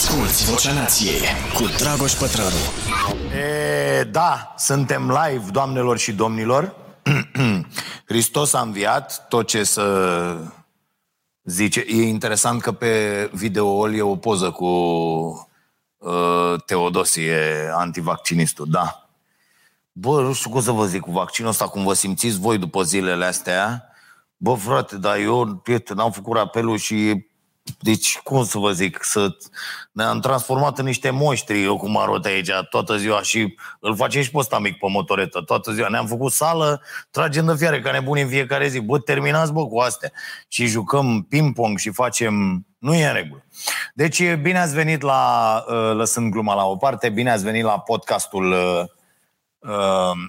Asculți Vocea Nației cu Dragoș Pătrălu. E, da, suntem live, doamnelor și domnilor. Hristos a înviat, tot ce să zice. E interesant că pe video e o poză cu uh, Teodosie, antivaccinistul, da. Bă, nu știu cum să vă zic cu vaccinul ăsta, cum vă simțiți voi după zilele astea. Bă, frate, dar eu, prieten, am făcut apelul și deci, cum să vă zic, să ne-am transformat în niște moștri, eu cum arăt aici toată ziua și îl facem și pe ăsta mic pe motoretă, toată ziua. Ne-am făcut sală, tragem de fiare ca nebuni în fiecare zi. Bă, terminați, bă, cu astea. Și jucăm ping-pong și facem... Nu e în regulă. Deci, bine ați venit la, uh, lăsând gluma la o parte, bine ați venit la podcastul uh, uh,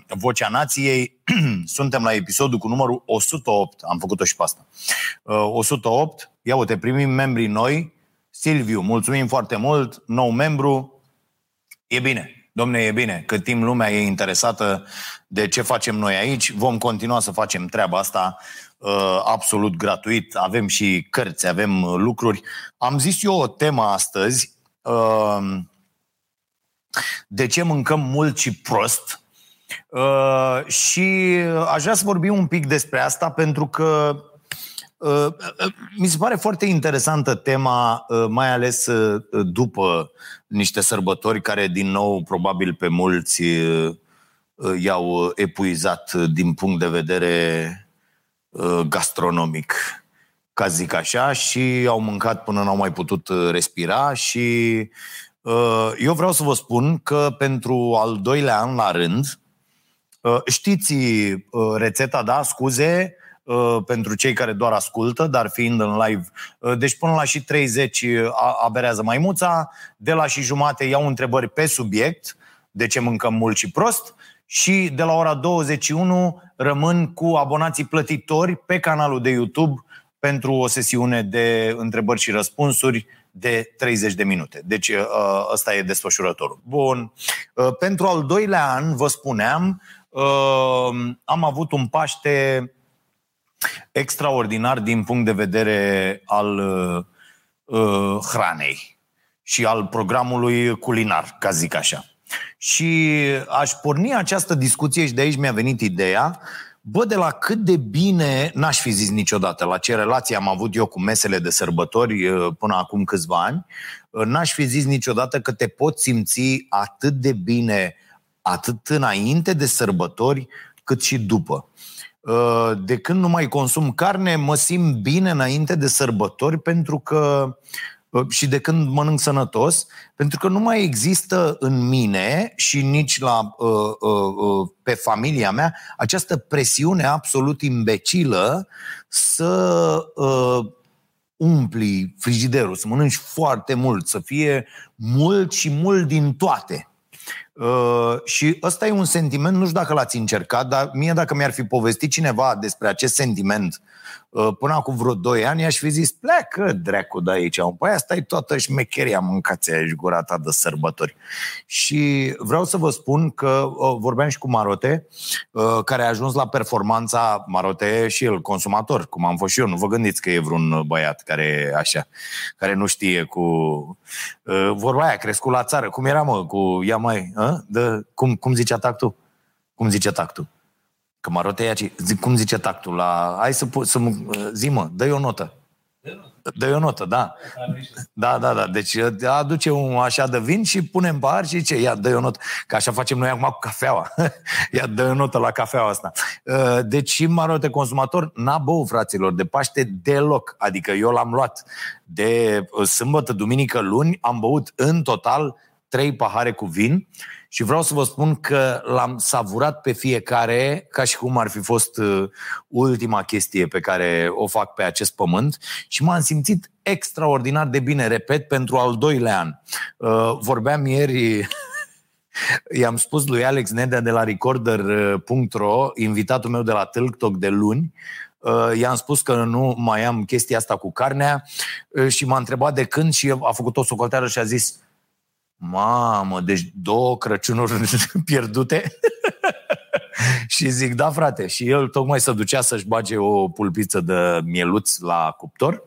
Vocea Nației. Suntem la episodul cu numărul 108. Am făcut-o și pe asta. 108 Ia uite, primim membrii noi. Silviu, mulțumim foarte mult. Nou membru. E bine. Domne, e bine. Cât timp lumea e interesată de ce facem noi aici, vom continua să facem treaba asta uh, absolut gratuit. Avem și cărți, avem uh, lucruri. Am zis eu o temă astăzi. Uh, de ce mâncăm mult și prost? Uh, și aș vrea să vorbim un pic despre asta pentru că Uh, uh, mi se pare foarte interesantă tema, uh, mai ales după niște sărbători care, din nou, probabil pe mulți i-au epuizat din punct de vedere gastronomic, ca zic așa, și au mâncat până n-au mai putut respira și eu vreau să vă spun că pentru al doilea an la rând, știți rețeta, da, scuze, Uh, pentru cei care doar ascultă, dar fiind în live. Uh, deci până la și 30 uh, aberează maimuța, de la și jumate iau întrebări pe subiect, de ce mâncăm mult și prost, și de la ora 21 rămân cu abonații plătitori pe canalul de YouTube pentru o sesiune de întrebări și răspunsuri de 30 de minute. Deci ăsta e desfășurătorul. Bun. Pentru al doilea an, vă spuneam, am avut un Paște extraordinar din punct de vedere al uh, uh, hranei și al programului culinar, ca zic așa. Și aș porni această discuție și de aici mi-a venit ideea, bă, de la cât de bine, n-aș fi zis niciodată, la ce relație am avut eu cu mesele de sărbători uh, până acum câțiva ani, uh, n-aș fi zis niciodată că te poți simți atât de bine atât înainte de sărbători, cât și după. Uh, de când nu mai consum carne, mă simt bine înainte de sărbători pentru că uh, și de când mănânc sănătos, pentru că nu mai există în mine și nici la, uh, pe familia mea această presiune absolut imbecilă să umpli frigiderul, să mănânci foarte mult, să fie mult și mult din toate. Uh, și ăsta e un sentiment, nu știu dacă l-ați încercat, dar mie dacă mi-ar fi povestit cineva despre acest sentiment Uh, până acum vreo 2 ani aș fi zis, pleacă dracu de aici. Păi asta e toată șmecheria, mâncați aici gura ta de sărbători. Și vreau să vă spun că uh, vorbeam și cu Marote, uh, care a ajuns la performanța, Marote și el consumator, cum am fost și eu. Nu vă gândiți că e vreun băiat care așa, care nu știe cu vorba aia, crescut la țară. Cum era, mă, cu ia mai, de, cum, cum zicea tactul? Cum zice tactul? Că marotea zic, cum zice tactul la... Hai să, să zi mă, dă o notă. dă o notă, da. Da, da, da. Deci aduce un așa de vin și punem bar și ce? Ia, dă o notă. Că așa facem noi acum cu cafeaua. Ia, dă o notă la cafeaua asta. Deci și marote consumator n-a băut, fraților, de Paște deloc. Adică eu l-am luat de sâmbătă, duminică, luni, am băut în total trei pahare cu vin și vreau să vă spun că l-am savurat pe fiecare ca și cum ar fi fost uh, ultima chestie pe care o fac pe acest pământ. Și m-am simțit extraordinar de bine, repet, pentru al doilea an. Uh, vorbeam ieri I-am spus lui Alex Nedea de la Recorder.ro, invitatul meu de la Talk de luni, uh, i-am spus că nu mai am chestia asta cu carnea. Și m-a întrebat de când și a făcut o socoteară și a zis Mamă, deci două Crăciunuri pierdute? și zic, da frate, și el tocmai se ducea să-și bage o pulpiță de mieluț la cuptor.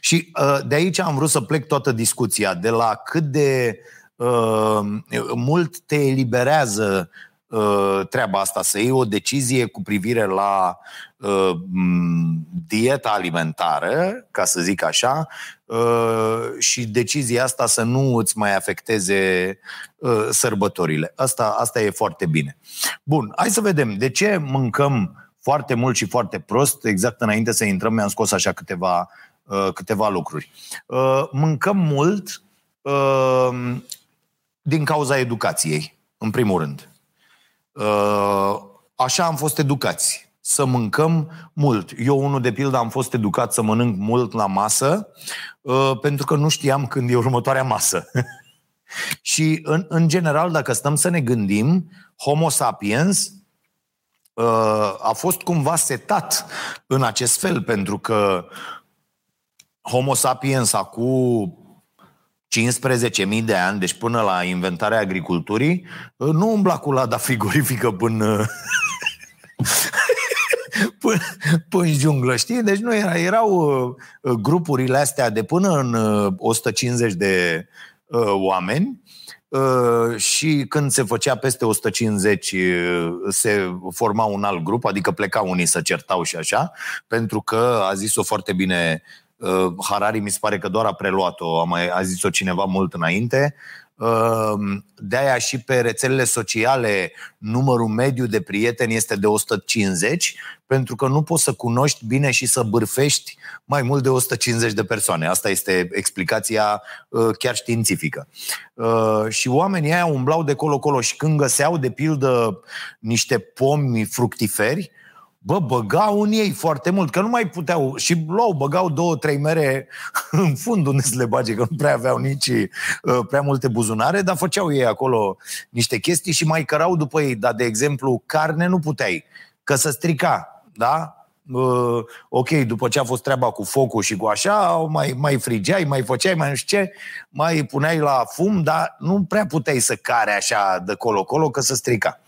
Și uh, de aici am vrut să plec toată discuția, de la cât de uh, mult te eliberează uh, treaba asta, să iei o decizie cu privire la uh, dieta alimentară, ca să zic așa, uh, și decizia asta să nu îți mai afecteze uh, sărbătorile. Asta, asta e foarte bine. Bun, hai să vedem. De ce mâncăm foarte mult și foarte prost? Exact înainte să intrăm mi-am scos așa câteva, uh, câteva lucruri. Uh, mâncăm mult uh, din cauza educației, în primul rând. Uh, așa am fost educați să mâncăm mult. Eu, unul de pildă, am fost educat să mănânc mult la masă uh, pentru că nu știam când e următoarea masă. și, în, în general, dacă stăm să ne gândim, Homo sapiens uh, a fost cumva setat în acest fel, pentru că Homo sapiens acum 15.000 de ani, deci până la inventarea agriculturii, nu umbla cu lada frigorifică până până, până în junglă, știi? Deci nu era, erau uh, grupurile astea de până în 150 uh, de uh, oameni uh, și când se făcea peste 150 uh, se forma un alt grup, adică plecau unii să certau și așa, pentru că a zis-o foarte bine uh, Harari, mi se pare că doar a preluat-o, a, mai, a zis-o cineva mult înainte, Ehm, de aia și pe rețelele sociale numărul mediu de prieteni este de 150, pentru că nu poți să cunoști bine și să bârfești mai mult de 150 de persoane. Asta este explicația uh, chiar științifică. Uh, și oamenii aia umblau de colo-colo și când găseau, de pildă, niște pomi fructiferi, Bă, băgau în ei foarte mult, că nu mai puteau și luau, băgau două, trei mere în fund unde să le bage, că nu prea aveau nici uh, prea multe buzunare, dar făceau ei acolo niște chestii și mai cărau după ei. Dar, de exemplu, carne nu puteai, că să strica, da? Uh, ok, după ce a fost treaba cu focul și cu așa, mai, mai frigeai, mai făceai, mai nu știu ce, mai puneai la fum, dar nu prea puteai să care așa de colo-colo, că să strica.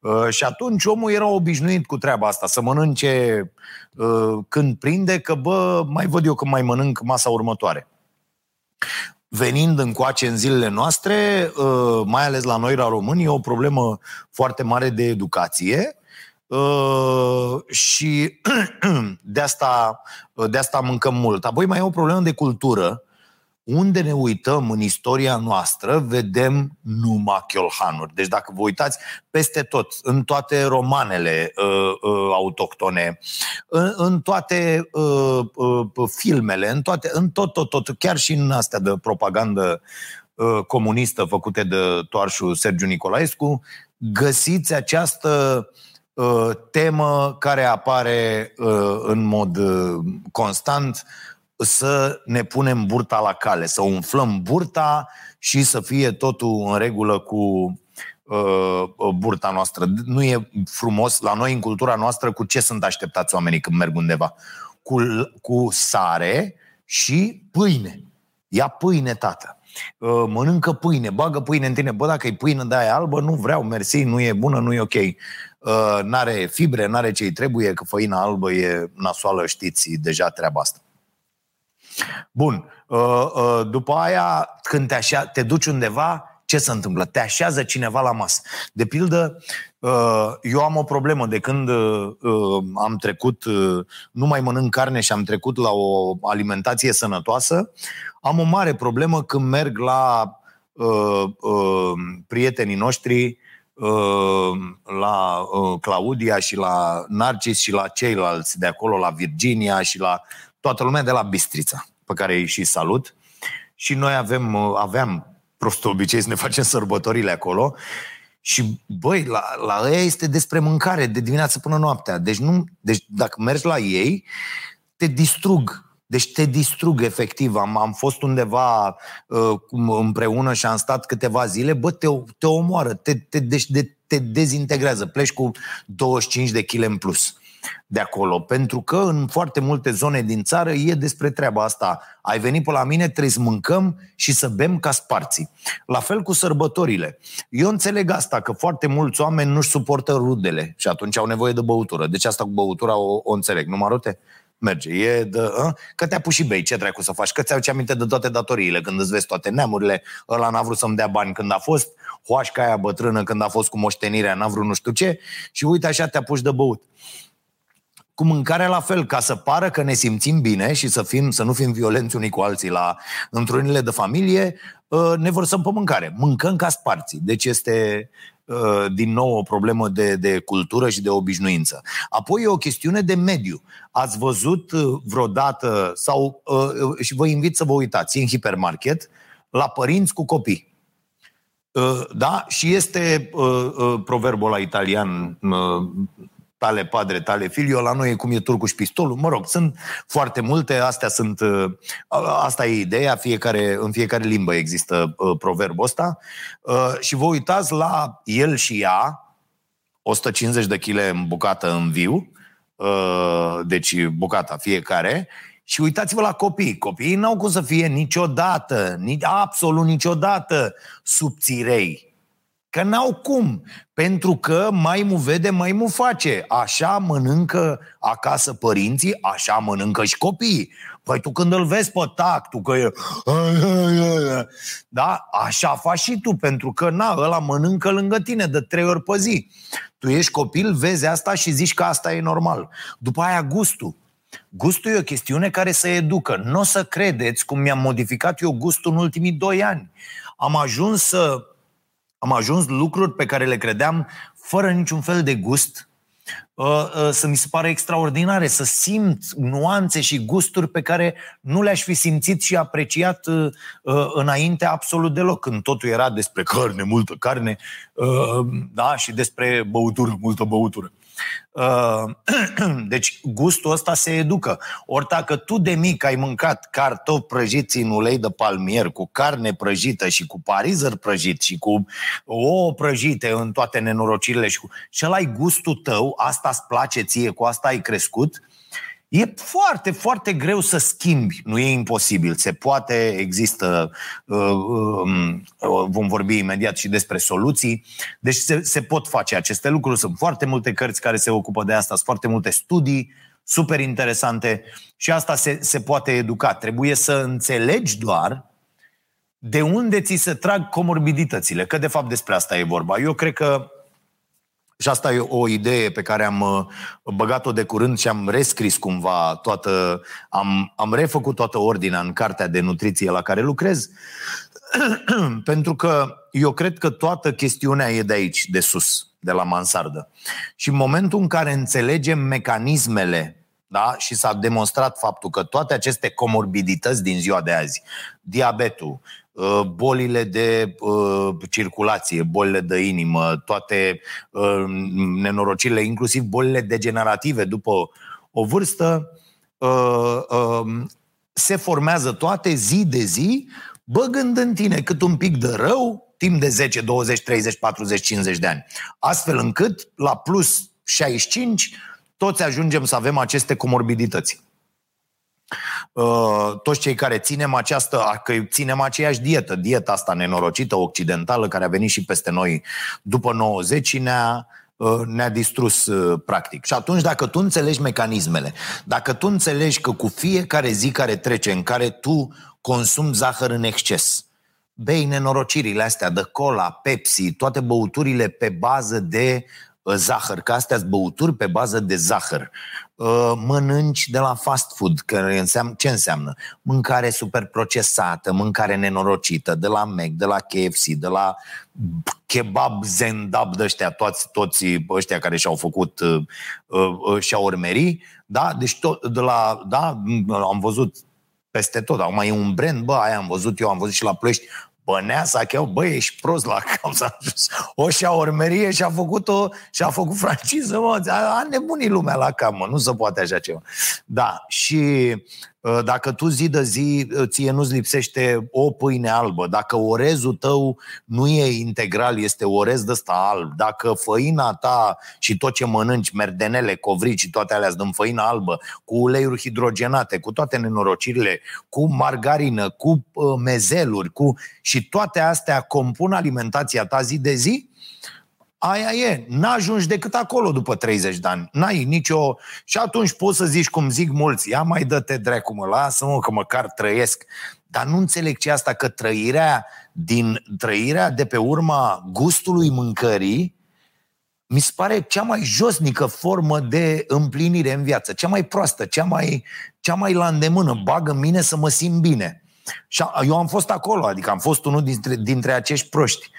Uh, și atunci omul era obișnuit cu treaba asta, să mănânce uh, când prinde, că bă, mai văd eu că mai mănânc masa următoare. Venind încoace în zilele noastre, uh, mai ales la noi, la români, e o problemă foarte mare de educație și de asta, de asta mâncăm mult. Apoi mai e o problemă de cultură, unde ne uităm în istoria noastră, vedem numai chiolhanuri. Deci dacă vă uitați peste tot, în toate romanele uh, uh, autohtone, în, în toate uh, uh, filmele, în, toate, în tot, tot, tot, chiar și în astea de propagandă uh, comunistă făcute de toarșul Sergiu Nicolaescu, găsiți această uh, temă care apare uh, în mod uh, constant să ne punem burta la cale, să umflăm burta și să fie totul în regulă cu uh, burta noastră. Nu e frumos la noi în cultura noastră cu ce sunt așteptați oamenii când merg undeva. Cu, cu sare și pâine. Ia pâine, tată. Uh, mănâncă pâine, bagă pâine în tine. Bă, dacă e pâine de aia albă, nu vreau, mersi, nu e bună, nu e ok. Uh, n-are fibre, n-are ce-i trebuie, că făina albă e nasoală, știți deja treaba asta. Bun. Uh, uh, după aia, când te, așa, te duci undeva, ce se întâmplă? Te așează cineva la masă. De pildă, uh, eu am o problemă de când am trecut, nu mai mănânc carne și am trecut la o alimentație sănătoasă, am o mare problemă când merg la prietenii noștri la Claudia și la Narcis și la ceilalți de acolo, la Virginia și la toată lumea de la Bistrița, pe care îi și salut. Și noi avem, aveam prost obicei să ne facem sărbătorile acolo și, băi, la, la ei este despre mâncare de dimineață până noaptea. Deci, nu, deci dacă mergi la ei, te distrug. Deci te distrug efectiv. Am, am fost undeva uh, împreună și am stat câteva zile, bă, te, te omoară, te, te, deci de, te dezintegrează. Pleci cu 25 de kg în plus de acolo, pentru că în foarte multe zone din țară e despre treaba asta. Ai venit pe la mine, trebuie să mâncăm și să bem ca sparții. La fel cu sărbătorile. Eu înțeleg asta, că foarte mulți oameni nu-și suportă rudele și atunci au nevoie de băutură. Deci asta cu băutura o, o înțeleg. Nu, Marote? merge. E de, a? că te-a pus și bei, ce dracu să faci? Că ți-au aminte de toate datoriile, când îți vezi toate neamurile, ăla n-a vrut să-mi dea bani când a fost, hoașca aia bătrână când a fost cu moștenirea, n-a vrut nu știu ce, și uite așa te-a pus de băut. Cu mâncarea la fel, ca să pară că ne simțim bine și să, fim, să nu fim violenți unii cu alții la întrunile de familie, ă, ne vărsăm pe mâncare. Mâncăm ca sparții. Deci este ă, din nou o problemă de, de cultură și de obișnuință. Apoi e o chestiune de mediu. Ați văzut ă, vreodată, sau și vă invit să vă uitați, în hipermarket, la părinți cu copii. Da? Și este proverbul la italian tale padre, tale filio, la noi e cum e turcu și pistolul, mă rog, sunt foarte multe, astea sunt, uh, asta e ideea, fiecare, în fiecare limbă există uh, proverbul ăsta. Uh, și vă uitați la el și ea, 150 de kg în bucată în viu, deci bucata fiecare, și uitați-vă la copii. Copiii n-au cum să fie niciodată, nici, absolut niciodată subțirei Că n-au cum, pentru că mai mu vede, mai mu face. Așa mănâncă acasă părinții, așa mănâncă și copiii. Păi tu când îl vezi pe tactul că e... Da? Așa faci și tu, pentru că na, ăla mănâncă lângă tine de trei ori pe zi. Tu ești copil, vezi asta și zici că asta e normal. După aia gustul. Gustul e o chestiune care se educă. Nu o să credeți cum mi-am modificat eu gustul în ultimii doi ani. Am ajuns să am ajuns lucruri pe care le credeam fără niciun fel de gust uh, uh, să mi se pare extraordinare, să simt nuanțe și gusturi pe care nu le-aș fi simțit și apreciat uh, înainte absolut deloc, când totul era despre carne, multă carne, da, și despre băutură, multă băutură. Uh, deci gustul ăsta se educă. Ori dacă tu de mic ai mâncat cartofi prăjiți în ulei de palmier, cu carne prăjită și cu parizer prăjit și cu ouă prăjite în toate nenorocirile și, cu... și ai gustul tău, asta îți place ție, cu asta ai crescut, E foarte, foarte greu să schimbi. Nu e imposibil. Se poate, există, uh, um, uh, vom vorbi imediat și despre soluții. Deci se, se pot face aceste lucruri. Sunt foarte multe cărți care se ocupă de asta, sunt foarte multe studii super interesante și asta se, se poate educa. Trebuie să înțelegi doar de unde ți se trag comorbiditățile, că de fapt despre asta e vorba. Eu cred că și asta e o idee pe care am uh, băgat-o de curând și am rescris cumva toată, am, am refăcut toată ordinea în cartea de nutriție la care lucrez, pentru că eu cred că toată chestiunea e de aici, de sus, de la mansardă. Și în momentul în care înțelegem mecanismele da? și s-a demonstrat faptul că toate aceste comorbidități din ziua de azi, diabetul, Uh, bolile de uh, circulație, bolile de inimă, toate uh, nenorocirile, inclusiv bolile degenerative după o vârstă, um, se formează toate zi de zi, băgând în tine cât un pic de rău, timp de 10, 20, 30, 40, 50 de ani. Astfel încât, la plus 65, toți ajungem să avem aceste comorbidități. Uh, toți cei care ținem această, că ținem aceeași dietă, dieta asta nenorocită, occidentală, care a venit și peste noi după 90 și ne-a, uh, ne-a distrus uh, practic. Și atunci dacă tu înțelegi mecanismele, dacă tu înțelegi că cu fiecare zi care trece în care tu consumi zahăr în exces, bei nenorocirile astea de cola, Pepsi, toate băuturile pe bază de zahăr, că astea sunt băuturi pe bază de zahăr. Uh, mănânci de la fast food, că înseamnă, ce înseamnă? Mâncare super procesată, mâncare nenorocită, de la Mac, de la KFC, de la kebab, zendab, de ăștia, toți, toți ăștia care și-au făcut uh, uh, și-au urmeri, da? Deci tot, de la, da, am văzut peste tot. Acum e un brand, bă, aia am văzut eu, am văzut și la Plăști, Băneasa, că bă, ești prost la cap, s-a o șaormerie și a făcut-o și a făcut franciză, mă, a nebunit lumea la cap, mă, nu se poate așa ceva. Da, și Uh, dacă tu zi de zi uh, ție nu-ți lipsește o pâine albă, dacă orezul tău nu e integral, este orez de ăsta alb, dacă făina ta și tot ce mănânci, merdenele, covrici și toate alea din făina albă, cu uleiuri hidrogenate, cu toate nenorocirile, cu margarină, cu uh, mezeluri, cu... și toate astea compun alimentația ta zi de zi, Aia e, n-ajungi decât acolo după 30 de ani. N-ai nicio... Și atunci poți să zici, cum zic mulți, ia mai dă-te dracu, mă, lasă-mă că măcar trăiesc. Dar nu înțeleg ce asta, că trăirea, din, trăirea de pe urma gustului mâncării mi se pare cea mai josnică formă de împlinire în viață, cea mai proastă, cea mai, cea mai la îndemână. Bag în mine să mă simt bine. Și eu am fost acolo, adică am fost unul dintre, dintre acești proști.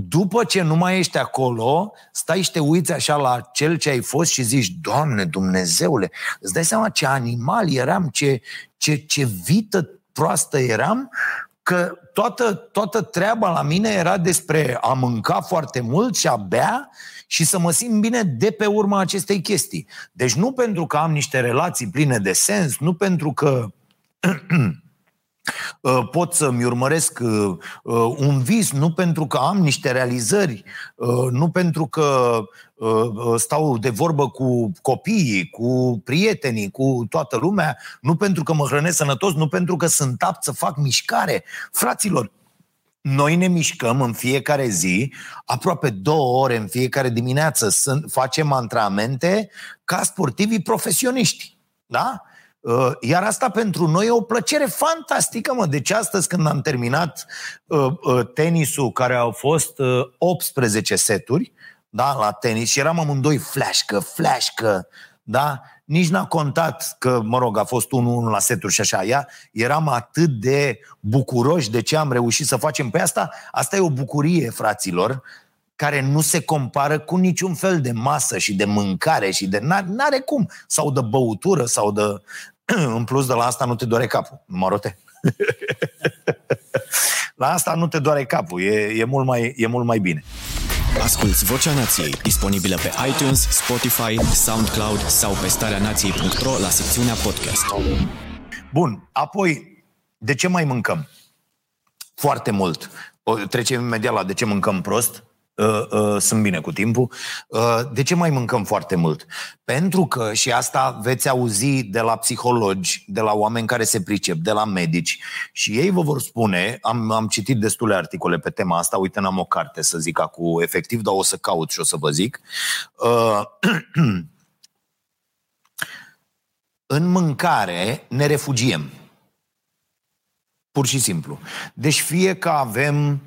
După ce nu mai ești acolo, stai și te uiți așa la cel ce ai fost și zici, Doamne Dumnezeule, îți dai seama ce animal eram, ce, ce, ce vită proastă eram, că toată, toată treaba la mine era despre a mânca foarte mult și a bea și să mă simt bine de pe urma acestei chestii. Deci nu pentru că am niște relații pline de sens, nu pentru că uh, pot să-mi urmăresc uh, uh, un vis, nu pentru că am niște realizări, nu pentru că stau de vorbă cu copiii, cu prietenii, cu toată lumea, nu pentru că mă hrănesc sănătos, nu pentru că sunt apt să fac mișcare. Fraților, noi ne mișcăm în fiecare zi, aproape două ore în fiecare dimineață, să facem antrenamente ca sportivii profesioniști. Da? Uh, iar asta pentru noi e o plăcere fantastică, mă. Deci astăzi când am terminat uh, uh, tenisul, care au fost 18 seturi, da, la tenis, și eram amândoi flașcă, flașcă, da? nici n-a contat că, mă rog, a fost 1-1 la seturi și așa. Ea, eram atât de bucuroși de ce am reușit să facem pe asta. Asta e o bucurie, fraților, care nu se compară cu niciun fel de masă și de mâncare și de... N-are cum. Sau de băutură, sau de... În plus de la asta nu te doare capul. Mărote. la asta nu te doare capul. E, e, mult, mai, e mult mai bine. Asculți Vocea Nației, disponibilă pe iTunes, Spotify, SoundCloud sau pe starea nației.ro la secțiunea podcast. Bun, apoi, de ce mai mâncăm? Foarte mult. O, trecem imediat la de ce mâncăm prost. Uh, uh, sunt bine cu timpul. Uh, de ce mai mâncăm foarte mult? Pentru că, și asta veți auzi de la psihologi, de la oameni care se pricep, de la medici, și ei vă vor spune, am, am citit destule articole pe tema asta, uite, n-am o carte să zic acum efectiv, dar o să caut și o să vă zic. în mâncare ne refugiem. Pur și simplu. Deci fie că avem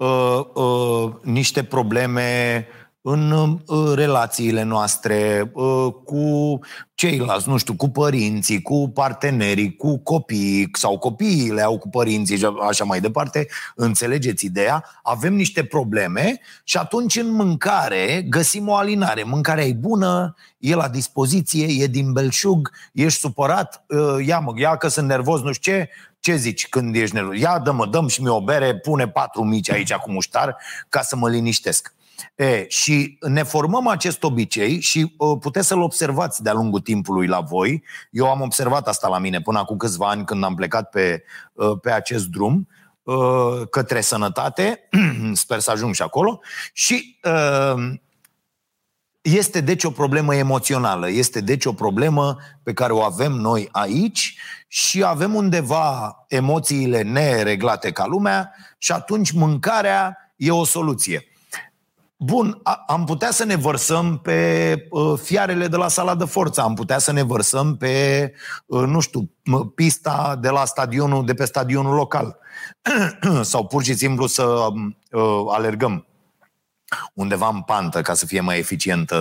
uh, uh, niște probleme în uh, relațiile noastre uh, cu ceilalți, nu știu, cu părinții, cu partenerii, cu copiii sau copiii au cu părinții și așa mai departe, înțelegeți ideea, avem niște probleme și atunci în mâncare găsim o alinare. Mâncarea e bună, e la dispoziție, e din belșug, ești supărat, uh, ia mă, ia că sunt nervos, nu știu ce, ce zici când ești nervos? Ia, dă-mă, dăm și mi o bere, pune patru mici aici cu muștar ca să mă liniștesc. E, și ne formăm acest obicei și uh, puteți să-l observați de-a lungul timpului la voi. Eu am observat asta la mine până acum câțiva ani când am plecat pe, uh, pe acest drum uh, către sănătate. Sper să ajung și acolo. Și uh, este deci o problemă emoțională, este deci o problemă pe care o avem noi aici și avem undeva emoțiile nereglate ca lumea și atunci mâncarea e o soluție. Bun, am putea să ne vărsăm pe uh, fiarele de la sala de forță, am putea să ne vărsăm pe, uh, nu știu, pista de la stadionul, de pe stadionul local. Sau pur și simplu să uh, alergăm undeva în pantă ca să fie mai eficient,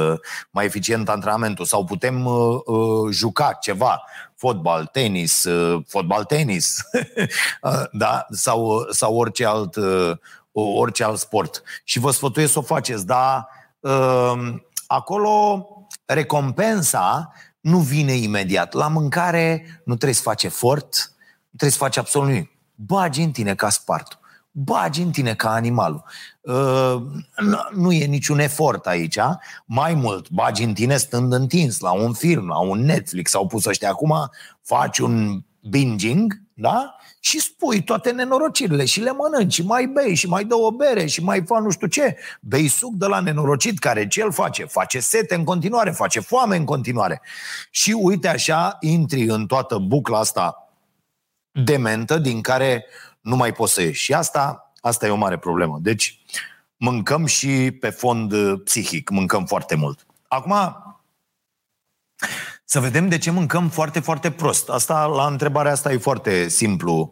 mai eficient antrenamentul sau putem uh, uh, juca ceva, fotbal, tenis, uh, fotbal, tenis, da? sau, sau orice alt uh, orice alt sport. Și vă sfătuiesc să o faceți, dar uh, acolo recompensa nu vine imediat. La mâncare nu trebuie să faci efort, nu trebuie să faci absolut nimic. Bagi în tine ca spartul bagi în tine ca animalul. Uh, nu e niciun efort aici. Mai mult, bagi în tine stând întins la un film, la un Netflix sau pus ăștia acum, faci un binging, da? Și spui toate nenorocirile și le mănânci și mai bei și mai dă o bere și mai fa nu știu ce. Bei suc de la nenorocit care ce el face? Face sete în continuare, face foame în continuare. Și uite așa, intri în toată bucla asta dementă din care nu mai poți să ieși. Și asta, asta e o mare problemă. Deci, mâncăm și pe fond uh, psihic, mâncăm foarte mult. Acum, să vedem de ce mâncăm foarte, foarte prost. Asta, la întrebarea asta e foarte simplu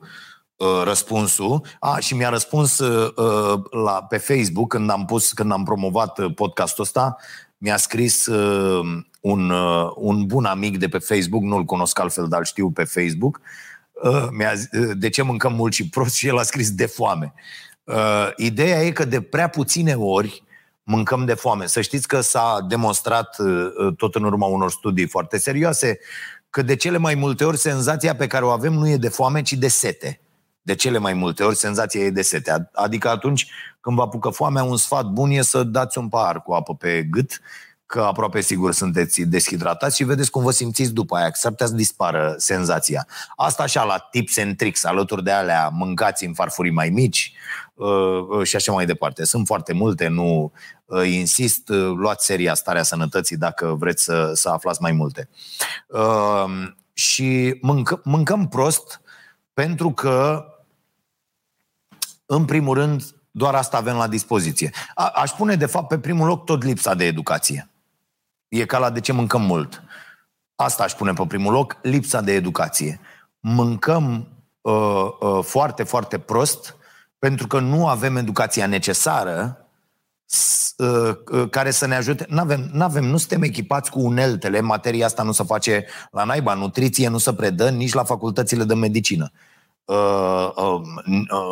uh, răspunsul. A, și mi-a răspuns uh, uh, la, pe Facebook când am pus, când am promovat uh, podcastul ăsta, mi-a scris uh, un, uh, un bun amic de pe Facebook, nu-l cunosc altfel, dar știu pe Facebook, uh, mi-a, uh, de ce mâncăm mult și prost și el a scris de foame. Uh, ideea e că de prea puține ori mâncăm de foame. Să știți că s-a demonstrat uh, uh, tot în urma unor studii foarte serioase că de cele mai multe ori senzația pe care o avem nu e de foame, ci de sete. De cele mai multe ori senzația e de sete. Adică atunci când vă apucă foamea, un sfat bun e să dați un pahar cu apă pe gât că aproape sigur sunteți deshidratați și vedeți cum vă simțiți după aia, că s-ar putea să dispară senzația. Asta așa la tips and tricks, alături de alea, mâncați în farfurii mai mici uh, și așa mai departe. Sunt foarte multe, nu uh, insist, uh, luați seria Starea Sănătății dacă vreți să, să aflați mai multe. Și mâncă, mâncăm prost pentru că, în primul rând, doar asta avem la dispoziție. A, aș pune, de fapt, pe primul loc tot lipsa de educație. E ca la de ce mâncăm mult. Asta aș pune pe primul loc, lipsa de educație. Mâncăm uh, uh, foarte, foarte prost pentru că nu avem educația necesară uh, uh, care să ne ajute. N-avem, n-avem, nu suntem echipați cu uneltele, materia asta nu se face la naiba, nutriție nu se predă nici la facultățile de medicină. Uh, uh,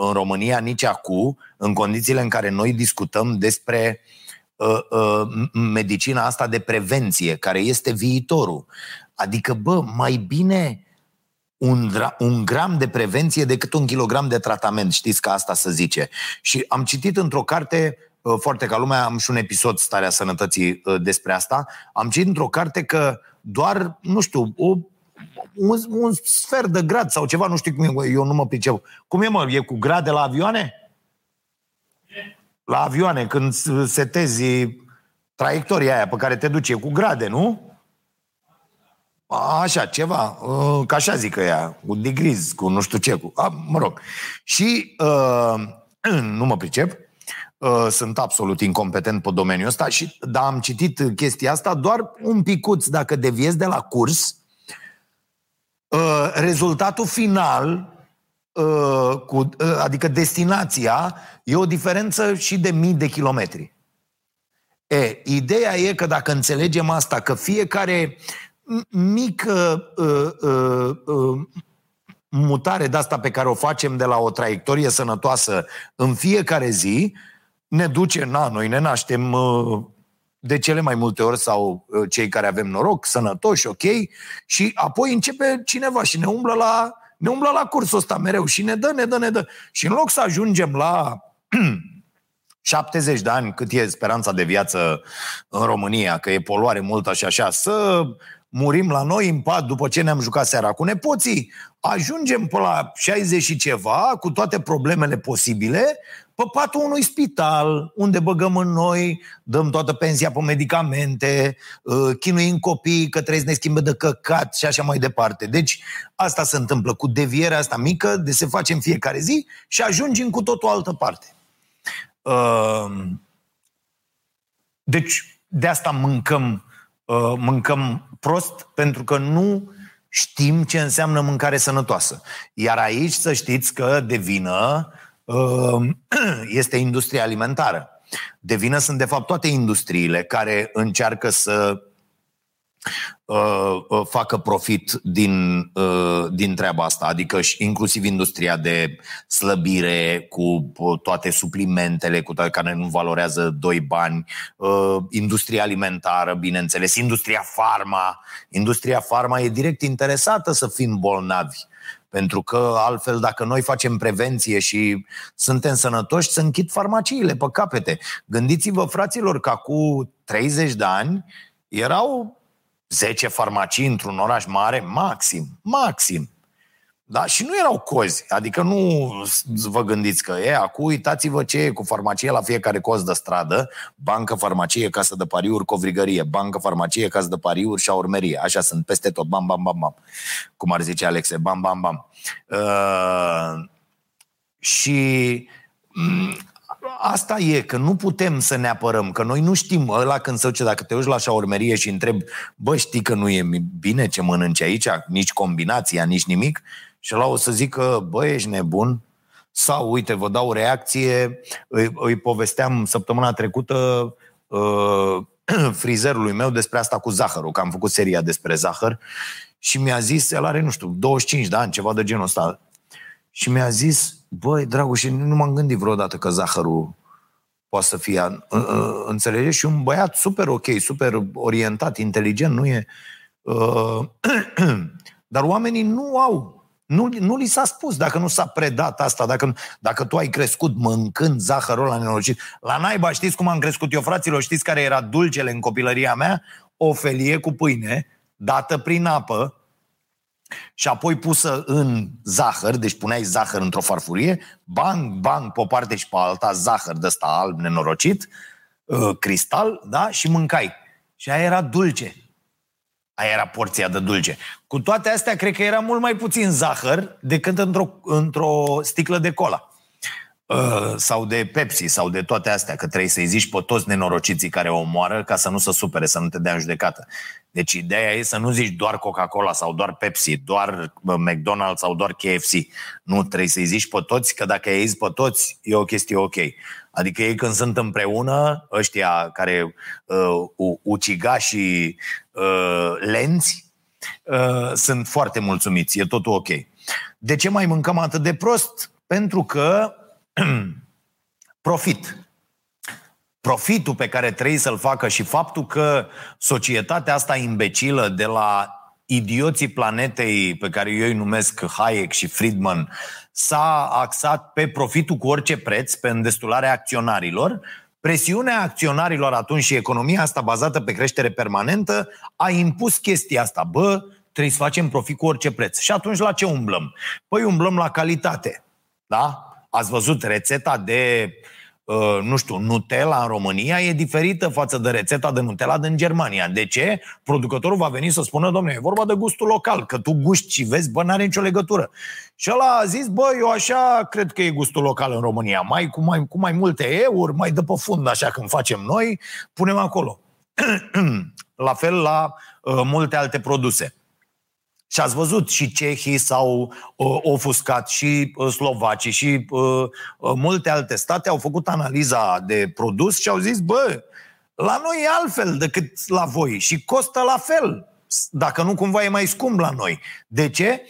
în România, nici acum, în condițiile în care noi discutăm despre uh, uh, uh, medicina asta de prevenție, care este viitorul. Adică, bă, mai bine un, un gram de prevenție decât un kilogram de tratament, știți că asta se zice. Și am citit într-o carte, uh, foarte ca lumea, am și un episod Starea Sănătății uh, despre asta, am citit într-o carte că doar, nu știu, o, un, un sfert de grad sau ceva, nu știu cum e, eu nu mă pricep. Cum e, mă, e cu grade la avioane? La avioane, când setezi traiectoria aia pe care te duce cu grade, nu? Așa, ceva, uh, ca așa zică ea, cu degrees, cu nu știu ce, cu, a, mă rog. Și uh, nu mă pricep, uh, sunt absolut incompetent pe domeniul ăsta, și, dar am citit chestia asta doar un picuț, dacă deviezi de la curs, uh, rezultatul final Uh, cu, uh, adică destinația, e o diferență și de mii de kilometri. E, ideea e că dacă înțelegem asta, că fiecare mică uh, uh, uh, mutare de asta pe care o facem de la o traiectorie sănătoasă în fiecare zi, ne duce, na, noi ne naștem uh, de cele mai multe ori sau uh, cei care avem noroc, sănătoși, ok, și apoi începe cineva și ne umblă la ne umblă la cursul ăsta mereu și ne dă, ne dă, ne dă. Și în loc să ajungem la 70 de ani, cât e speranța de viață în România, că e poluare multă și așa, să murim la noi în pat după ce ne-am jucat seara cu nepoții, ajungem pe la 60 și ceva, cu toate problemele posibile, pe patul unui spital, unde băgăm în noi, dăm toată pensia pe medicamente, uh, chinuim copii că trebuie să ne schimbe de căcat și așa mai departe. Deci asta se întâmplă cu devierea asta mică de se face în fiecare zi și ajungem cu tot o altă parte. Uh, deci de asta mâncăm, uh, mâncăm prost pentru că nu știm ce înseamnă mâncare sănătoasă. Iar aici să știți că de vină Ehm, este industria alimentară. De vină sunt, de fapt, toate industriile care încearcă să uh, uh, facă profit din, uh, din treaba asta, adică și inclusiv industria de slăbire cu toate suplimentele cu toate care nu valorează doi bani, industria alimentară, bineînțeles, industria farma. Industria farma e direct interesată să fim bolnavi pentru că altfel, dacă noi facem prevenție și suntem sănătoși, să închid farmaciile pe capete. Gândiți-vă, fraților, că cu 30 de ani erau 10 farmacii într-un oraș mare, maxim, maxim. Da? Și nu erau cozi. Adică nu vă gândiți că e, acum uitați-vă ce e cu farmacie la fiecare coz de stradă, bancă, farmacie, casă de pariuri, covrigărie, bancă, farmacie, casă de pariuri și urmerie. Așa sunt peste tot, bam, bam, bam, bam. Cum ar zice Alexe, bam, bam, bam. Uh, și mm, asta e, că nu putem să ne apărăm, că noi nu știm. Ăla când se duce, dacă te uiți la șaurmerie și întrebi, bă, știi că nu e bine ce mănânci aici, nici combinația, nici nimic, și ăla o să zică, bă, ești nebun, sau, uite, vă dau o reacție, îi, îi povesteam săptămâna trecută uh, frizerului meu despre asta cu zahărul, că am făcut seria despre zahăr și mi-a zis, el are, nu știu, 25 de ani, ceva de genul ăsta, și mi-a zis, băi, Dragoș, nu m-am gândit vreodată că zahărul poate să fie, înțelege? Și un băiat super ok, super orientat, inteligent, nu e... Uh, dar oamenii nu au nu, nu li s-a spus, dacă nu s-a predat asta, dacă, dacă tu ai crescut mâncând zahărul la nenorocit. La naiba, știți cum am crescut eu, fraților? Știți care era dulcele în copilăria mea? O felie cu pâine, dată prin apă, și apoi pusă în zahăr, deci puneai zahăr într-o farfurie, bang, bang, pe o parte și pe alta, zahăr de ăsta alb nenorocit, uh, cristal, da? Și mâncai. Și aia era dulce. Aia era porția de dulce. Cu toate astea, cred că era mult mai puțin zahăr decât într-o, într-o sticlă de cola. Uh, sau de Pepsi, sau de toate astea, că trebuie să-i zici pe toți nenorociții care o omoară ca să nu se supere, să nu te dea în judecată. Deci ideea e să nu zici doar Coca-Cola sau doar Pepsi, doar McDonald's sau doar KFC. Nu, trebuie să-i zici pe toți, că dacă îi pe toți, e o chestie ok. Adică ei când sunt împreună, ăștia care uh, ucigașii uh, lenți, uh, sunt foarte mulțumiți, e totul ok. De ce mai mâncăm atât de prost? Pentru că profit. Profitul pe care trebuie să-l facă și faptul că societatea asta imbecilă de la idioții planetei pe care eu îi numesc Hayek și Friedman s-a axat pe profitul cu orice preț, pe îndestularea acționarilor, presiunea acționarilor atunci și economia asta bazată pe creștere permanentă a impus chestia asta. Bă, trebuie să facem profit cu orice preț. Și atunci la ce umblăm? Păi umblăm la calitate. Da? Ați văzut rețeta de Uh, nu știu, Nutella în România e diferită față de rețeta de Nutella din Germania. De ce? Producătorul va veni să spună, domnule, e vorba de gustul local, că tu guști și vezi, bă, n-are nicio legătură. Și ăla a zis, bă, eu așa cred că e gustul local în România, mai cu mai, cu mai multe euri, mai dă pe fund, așa când facem noi, punem acolo. la fel la uh, multe alte produse. Și ați văzut, și cehii s-au uh, ofuscat, și uh, slovacii, și uh, uh, multe alte state au făcut analiza de produs și au zis, bă, la noi e altfel decât la voi și costă la fel. Dacă nu, cumva e mai scump la noi. De ce?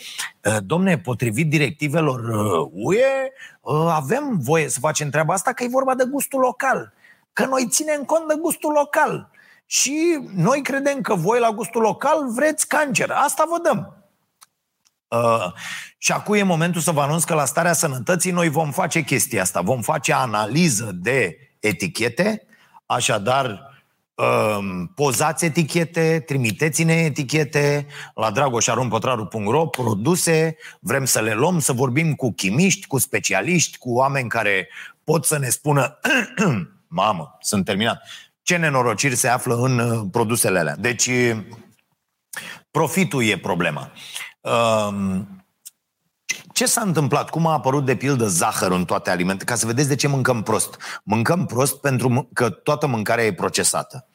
Uh, domne, potrivit directivelor uh, UE, uh, avem voie să facem treaba asta că e vorba de gustul local. Că noi ținem cont de gustul local. Și noi credem că voi la gustul local vreți cancer. Asta vă dăm. Uh, și acum e momentul să vă anunț că la starea sănătății noi vom face chestia asta. Vom face analiză de etichete, așadar um, pozați etichete, trimiteți-ne etichete la dragoșarumpătraru.ro, produse, vrem să le luăm, să vorbim cu chimiști, cu specialiști, cu oameni care pot să ne spună mamă, sunt terminat, ce nenorociri se află în uh, produsele alea. Deci, profitul e problema. Um, ce s-a întâmplat? Cum a apărut de pildă zahăr în toate alimentele? Ca să vedeți de ce mâncăm prost. Mâncăm prost pentru că toată mâncarea e procesată.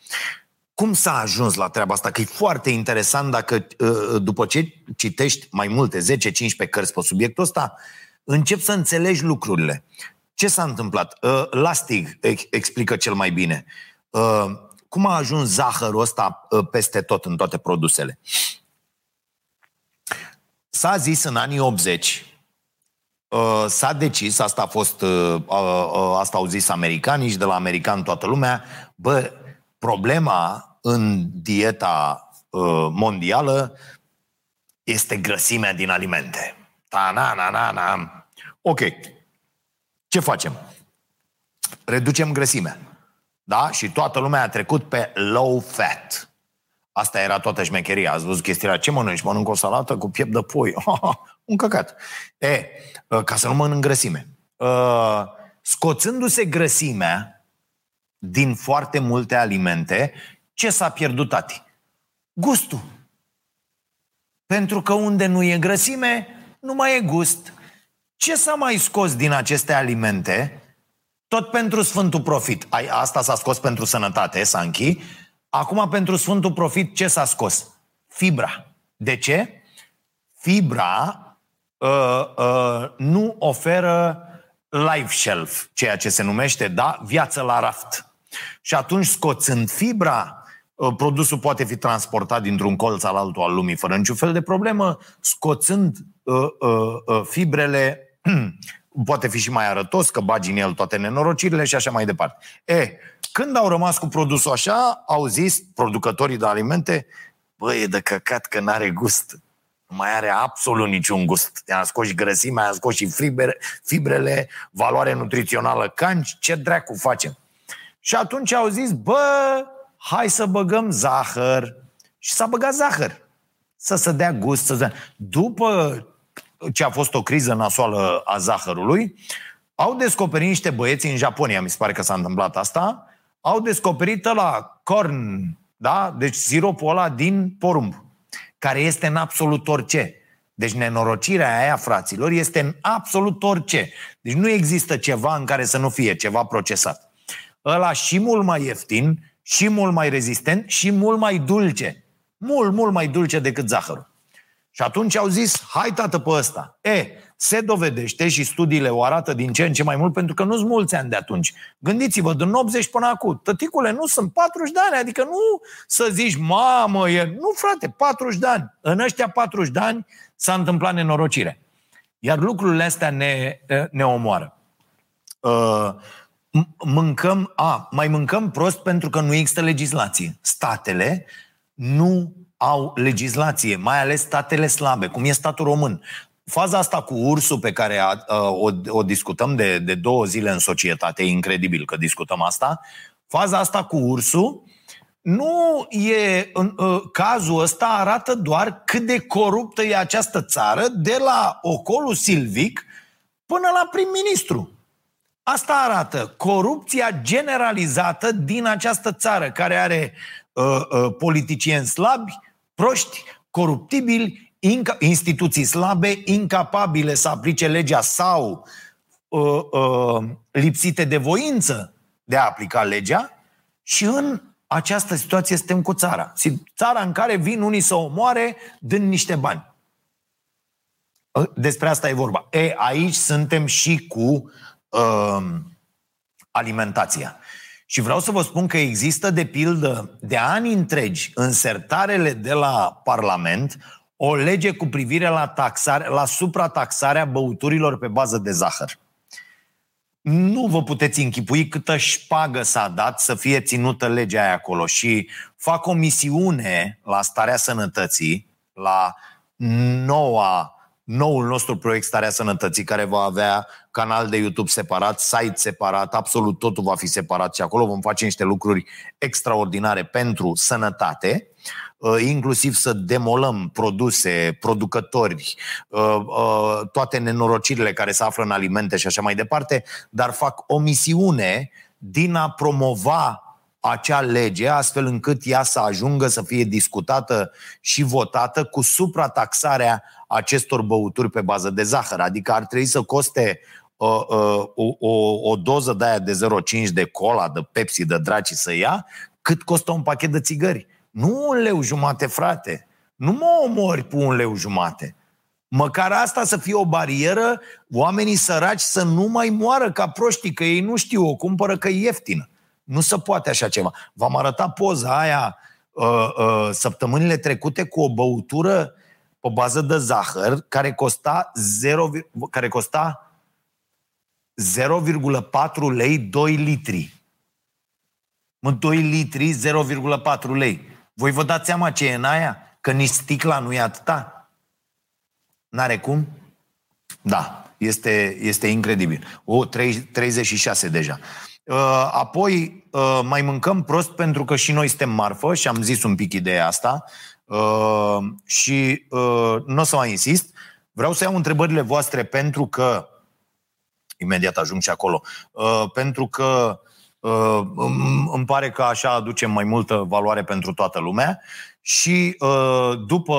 Cum s-a ajuns la treaba asta? Că e foarte interesant dacă uh, după ce citești mai multe, 10-15 cărți pe subiectul ăsta, începi să înțelegi lucrurile. Ce s-a întâmplat? Uh, Lastig explică cel mai bine. Uh, cum a ajuns zahărul ăsta peste tot în toate produsele? S-a zis în anii 80, uh, s-a decis, asta a fost, uh, uh, asta au zis americanii și de la american toată lumea, bă, problema în dieta mondială este grăsimea din alimente. Ta, na, na, na, na. Ok. Ce facem? Reducem grăsimea. Da? Și toată lumea a trecut pe low fat. Asta era toată șmecheria. Ați văzut chestia Ce mănânci? Mănânc o salată cu piept de pui. un căcat. E, ă, ca să nu mănânc grăsime. Uh, scoțându-se grăsimea din foarte multe alimente, ce s-a pierdut, tati? Gustul. Pentru că unde nu e grăsime, nu mai e gust. Ce s-a mai scos din aceste alimente? Tot pentru Sfântul Profit. Ai, asta s-a scos pentru sănătate, Sanchi. Acum pentru Sfântul Profit ce s-a scos? Fibra. De ce? Fibra uh, uh, nu oferă life shelf, ceea ce se numește, da, viață la raft. Și atunci, scoțând fibra, uh, produsul poate fi transportat dintr-un colț al altul al lumii fără niciun fel de problemă, scoțând uh, uh, uh, fibrele, poate fi și mai arătos, că bagi în el toate nenorocirile și așa mai departe. E, când au rămas cu produsul așa, au zis producătorii de alimente, băi, e de căcat că n-are gust nu mai are absolut niciun gust. I-am scos și grăsimea, i-am scos și fibre, fibrele, valoare nutrițională canci, ce dracu facem? Și atunci au zis, bă, hai să băgăm zahăr. Și s-a băgat zahăr. Să se dea gust. Să se... După ce a fost o criză nasoală a zahărului, au descoperit niște băieți în Japonia, mi se pare că s-a întâmplat asta, au descoperit la corn, da? Deci siropul ăla din porumb care este în absolut orice. Deci nenorocirea aia, fraților, este în absolut orice. Deci nu există ceva în care să nu fie ceva procesat. Ăla și mult mai ieftin, și mult mai rezistent, și mult mai dulce. Mult, mult mai dulce decât zahărul. Și atunci au zis, hai tată pe ăsta. E, se dovedește și studiile o arată din ce în ce mai mult, pentru că nu sunt mulți ani de atunci. Gândiți-vă, din 80 până acum, tăticule, nu sunt 40 de ani, adică nu să zici, mamă, e... nu frate, 40 de ani. În ăștia 40 de ani s-a întâmplat nenorocire. Iar lucrurile astea ne, ne omoară. Uh, mâncăm, a, mai mâncăm prost pentru că nu există legislație. Statele nu au legislație, mai ales statele slabe, cum e statul român. Faza asta cu ursul pe care a, a, o, o discutăm de, de două zile în societate, e incredibil că discutăm asta, faza asta cu ursul nu e, în, în, cazul ăsta arată doar cât de coruptă e această țară de la ocolul silvic până la prim-ministru. Asta arată corupția generalizată din această țară care are uh, uh, politicieni slabi, proști, coruptibili, inca- instituții slabe, incapabile să aplice legea sau uh, uh, lipsite de voință de a aplica legea și în această situație suntem cu țara. Țara în care vin unii să omoare dând niște bani. Uh, despre asta e vorba. E, aici suntem și cu uh, alimentația. Și vreau să vă spun că există, de pildă, de ani întregi, în sertarele de la Parlament, o lege cu privire la, taxare, la suprataxarea băuturilor pe bază de zahăr. Nu vă puteți închipui câtă șpagă s-a dat să fie ținută legea aia acolo și fac o misiune la starea sănătății, la noua noul nostru proiect Starea Sănătății, care va avea canal de YouTube separat, site separat, absolut totul va fi separat și acolo vom face niște lucruri extraordinare pentru sănătate, uh, inclusiv să demolăm produse, producători, uh, uh, toate nenorocirile care se află în alimente și așa mai departe, dar fac o misiune din a promova acea lege astfel încât ea să ajungă să fie discutată și votată cu suprataxarea acestor băuturi pe bază de zahăr. Adică ar trebui să coste uh, uh, o, o, o doză de aia de 0,5 de cola, de Pepsi, de draci să ia, cât costă un pachet de țigări. Nu un leu jumate, frate. Nu mă omori cu un leu jumate. Măcar asta să fie o barieră, oamenii săraci să nu mai moară ca proștii, că ei nu știu, o cumpără că e ieftină. Nu se poate așa ceva. V-am arătat poza aia uh, uh, săptămânile trecute cu o băutură pe bază de zahăr care costa 0, care costa 0,4 lei 2 litri. Mă, 2 litri, 0,4 lei. Voi vă dați seama ce e în aia? Că nici sticla nu e atâta? N-are cum? Da, este, este incredibil. O, 3, 36 deja. Uh, apoi uh, mai mâncăm prost pentru că și noi suntem marfă și am zis un pic ideea asta uh, și nu o să mai insist. Vreau să iau întrebările voastre pentru că imediat ajung și acolo, pentru că îmi pare că așa aducem mai multă valoare pentru toată lumea și uh, după,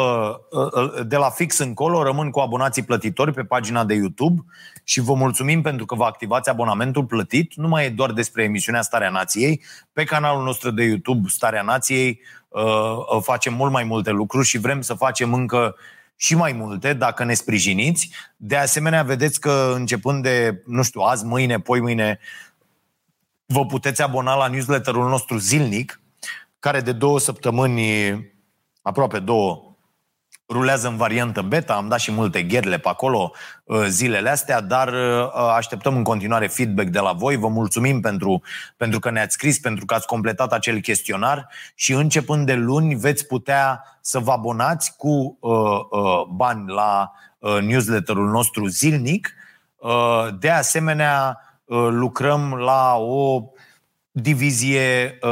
uh, de la fix încolo, rămân cu abonații plătitori pe pagina de YouTube și vă mulțumim pentru că vă activați abonamentul plătit. Nu mai e doar despre emisiunea Starea Nației. Pe canalul nostru de YouTube, Starea Nației, uh, facem mult mai multe lucruri și vrem să facem încă și mai multe dacă ne sprijiniți. De asemenea, vedeți că începând de, nu știu, azi, mâine, poi mâine, vă puteți abona la newsletterul nostru zilnic, care de două săptămâni, aproape două, rulează în variantă beta, am dat și multe gherle pe acolo uh, zilele astea, dar uh, așteptăm în continuare feedback de la voi. Vă mulțumim pentru, pentru că ne-ați scris, pentru că ați completat acel chestionar și începând de luni veți putea să vă abonați cu uh, uh, bani la uh, newsletterul nostru zilnic. Uh, de asemenea, uh, lucrăm la o divizie uh,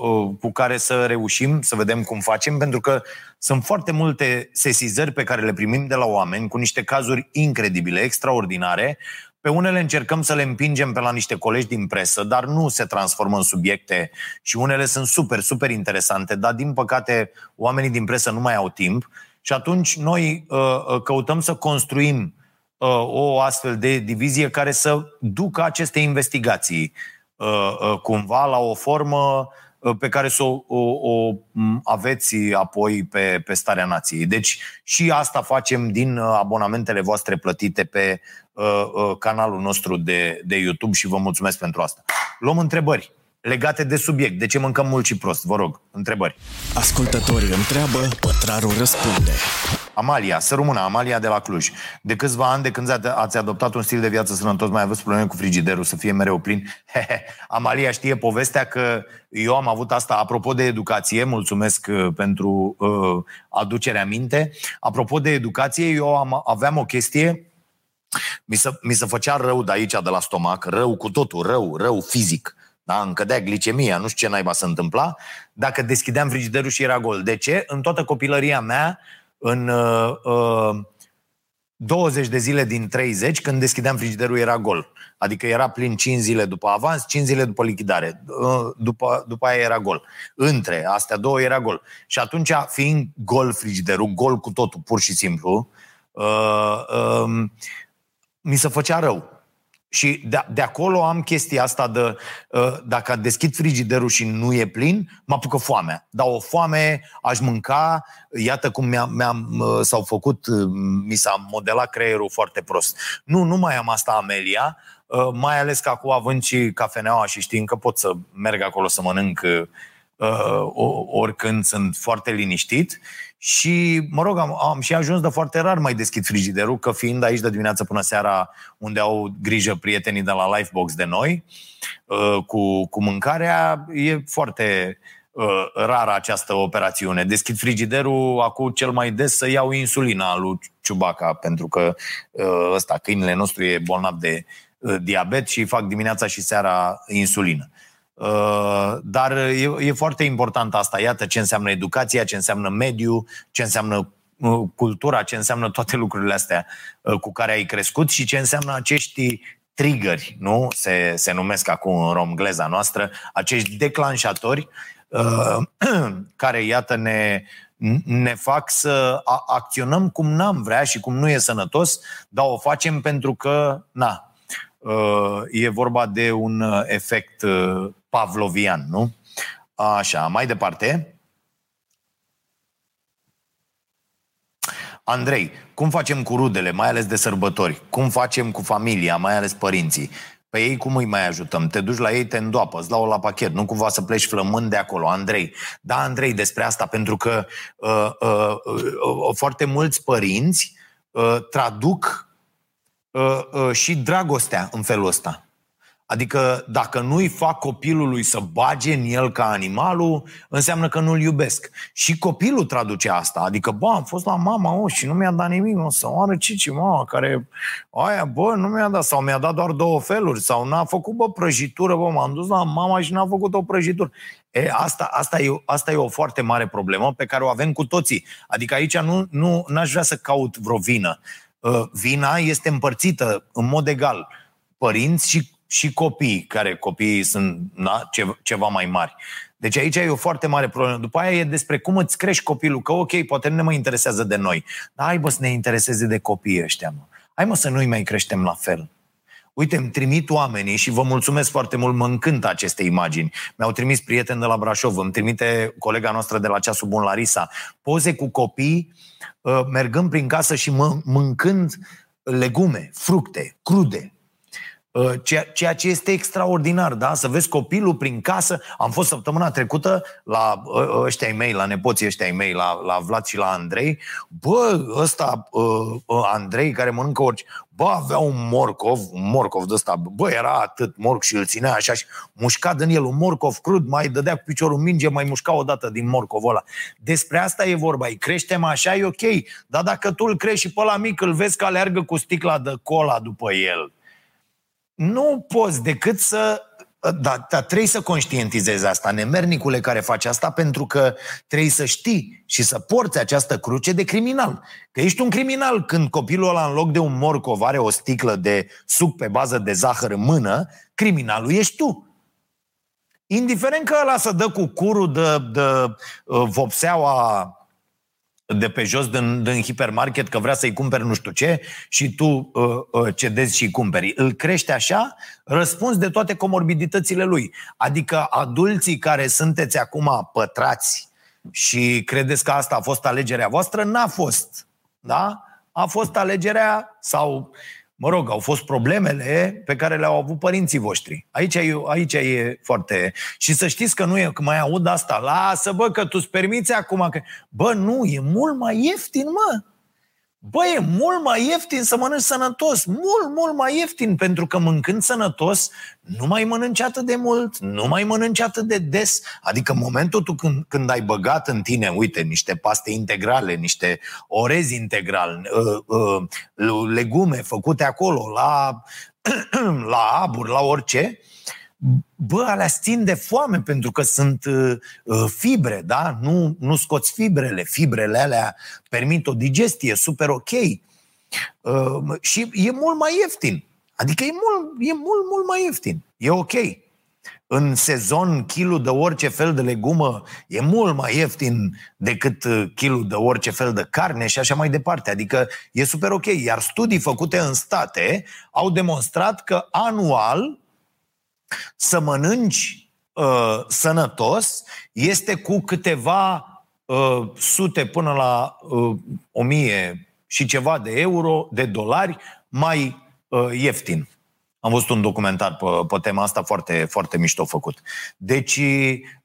uh, cu care să reușim, să vedem cum facem, pentru că sunt foarte multe sesizări pe care le primim de la oameni cu niște cazuri incredibile, extraordinare. Pe unele încercăm să le împingem pe la niște colegi din presă, dar nu se transformă în subiecte și unele sunt super, super interesante, dar din păcate oamenii din presă nu mai au timp și atunci noi uh, uh căutăm să construim uh, o astfel de divizie care să ducă aceste investigații Uh, uh, cumva la o formă uh, pe care să o, o, o aveți apoi pe, pe starea nației. Deci și asta facem din abonamentele voastre plătite pe uh, uh, canalul nostru de, de YouTube și vă mulțumesc pentru asta. Luăm întrebări legate de subiect. De ce mâncăm mult și prost? Vă rog, întrebări. Ascultătorii întreabă, pătrarul răspunde. Amalia, să rămână, Amalia de la Cluj. De câțiva ani de când ați adoptat un stil de viață sănătos, mai aveți probleme cu frigiderul, să fie mereu plin? Amalia știe povestea că eu am avut asta, apropo de educație, mulțumesc uh, pentru uh, aducerea minte. Apropo de educație, eu am, aveam o chestie mi se, mi se făcea rău de aici, de la stomac, rău cu totul, rău, rău fizic. Da? Îmi cădea glicemia, nu știu ce naiba se întâmpla, dacă deschideam frigiderul și era gol. De ce? În toată copilăria mea, în uh, uh, 20 de zile din 30, când deschideam frigiderul, era gol. Adică era plin 5 zile după avans, 5 zile după lichidare. Uh, după, după aia era gol. Între astea două era gol. Și atunci, fiind gol frigiderul, gol cu totul, pur și simplu, uh, uh, mi se făcea rău. Și de, de acolo am chestia asta de uh, dacă deschid frigiderul și nu e plin, mă apucă foamea. Dar o foame aș mânca, iată cum mi-am, mi-am, uh, s-au făcut, uh, mi s-a modelat creierul foarte prost. Nu, nu mai am asta, Amelia, mai ales că acum având și cafeneaua și știind că pot să merg acolo să mănânc oricând sunt foarte liniștit și, mă rog, am, am și ajuns de foarte rar mai deschid frigiderul, că fiind aici de dimineață până seara, unde au grijă prietenii de la Lifebox de noi, uh, cu, cu mâncarea, e foarte uh, rară această operațiune. Deschid frigiderul acum cel mai des să iau insulina lui Ciubaca, pentru că uh, ăsta, câinele nostru e bolnav de diabet și fac dimineața și seara insulină. Uh, dar e, e foarte important asta. Iată ce înseamnă educația, ce înseamnă mediu, ce înseamnă uh, cultura, ce înseamnă toate lucrurile astea uh, cu care ai crescut și ce înseamnă acești triggeri, nu? Se, se numesc acum în romgleza noastră, acești declanșatori care, iată, ne, ne fac să acționăm cum n-am vrea și cum nu e sănătos, dar o facem pentru că, na, e vorba de un efect pavlovian, nu? Așa, mai departe. Andrei, cum facem cu rudele, mai ales de sărbători? Cum facem cu familia, mai ales părinții? Pe ei cum îi mai ajutăm? Te duci la ei, te îndoapă, îți dau la pachet, nu cumva să pleci flămând de acolo. Andrei, da, Andrei, despre asta, pentru că uh, uh, uh, foarte mulți părinți uh, traduc uh, uh, și dragostea în felul ăsta. Adică dacă nu-i fac copilului să bage în el ca animalul, înseamnă că nu-l iubesc. Și copilul traduce asta. Adică, bă, am fost la mama, o, și nu mi-a dat nimic, o să oară cici, mama, care, aia, bă, nu mi-a dat, sau mi-a dat doar două feluri, sau n-a făcut, bă, prăjitură, bă, m-am dus la mama și n-a făcut o prăjitură. E, asta, asta, e, asta e o foarte mare problemă pe care o avem cu toții. Adică aici nu, nu n-aș vrea să caut vreo vină. Ă, vina este împărțită în mod egal. Părinți și și copii, care copiii sunt na, ceva mai mari. Deci aici e o foarte mare problemă. După aia e despre cum îți crești copilul, că ok, poate nu ne mai interesează de noi, dar hai bă să ne intereseze de copiii ăștia, mă. Hai mă să nu-i mai creștem la fel. Uite, îmi trimit oamenii și vă mulțumesc foarte mult, mă încântă aceste imagini. Mi-au trimis prieteni de la Brașov, îmi trimite colega noastră de la Ceasul Bun, Larisa, poze cu copii uh, mergând prin casă și mă, mâncând legume, fructe, crude, Uh, ceea, ceea ce este extraordinar, da? Să vezi copilul prin casă. Am fost săptămâna trecută la uh, ăștia mei, la nepoții ăștia mei, la, la Vlad și la Andrei. Bă, ăsta, uh, Andrei, care mănâncă orice, bă, avea un morcov, un morcov de ăsta, bă, era atât morc și îl ținea așa și mușca din el un morcov crud, mai dădea cu piciorul minge, mai mușca o dată din morcovul ăla. Despre asta e vorba, îi creștem așa, e ok, dar dacă tu îl crești și pe la mic, îl vezi că aleargă cu sticla de cola după el, nu poți decât să da, da, trebuie să conștientizezi asta, nemernicule care face asta, pentru că trebuie să știi și să porți această cruce de criminal. Că ești un criminal când copilul ăla, în loc de un morcov, are o sticlă de suc pe bază de zahăr în mână, criminalul ești tu. Indiferent că ăla să dă cu curul de, de uh, vopseaua de pe jos din, din hipermarket că vrea să-i cumperi nu știu ce și tu uh, uh, cedezi și îi cumperi. Îl crește așa, răspunzi de toate comorbiditățile lui. Adică adulții care sunteți acum pătrați și credeți că asta a fost alegerea voastră, n-a fost. Da? A fost alegerea sau mă rog, au fost problemele pe care le-au avut părinții voștri. Aici e, aici e foarte... Și să știți că nu e, că mai aud asta, lasă bă că tu îți permiți acum că... Bă, nu, e mult mai ieftin, mă. Bă, e mult mai ieftin să mănânci sănătos, mult, mult mai ieftin, pentru că mâncând sănătos nu mai mănânci atât de mult, nu mai mănânci atât de des. Adică în momentul tu când, când ai băgat în tine, uite, niște paste integrale, niște orezi integral, uh, uh, legume făcute acolo, la, la abur, la orice, bă, alea țin de foame pentru că sunt uh, uh, fibre, da? Nu, nu scoți fibrele. Fibrele alea permit o digestie super ok. Uh, și e mult mai ieftin. Adică e mult, e mult, mult mai ieftin. E ok. În sezon, kilul de orice fel de legumă e mult mai ieftin decât uh, kilul de orice fel de carne și așa mai departe. Adică e super ok. Iar studii făcute în state au demonstrat că anual să mănânci uh, sănătos este cu câteva uh, sute până la uh, o mie și ceva de euro, de dolari, mai uh, ieftin. Am văzut un documentar pe, pe tema asta foarte, foarte mișto făcut. Deci,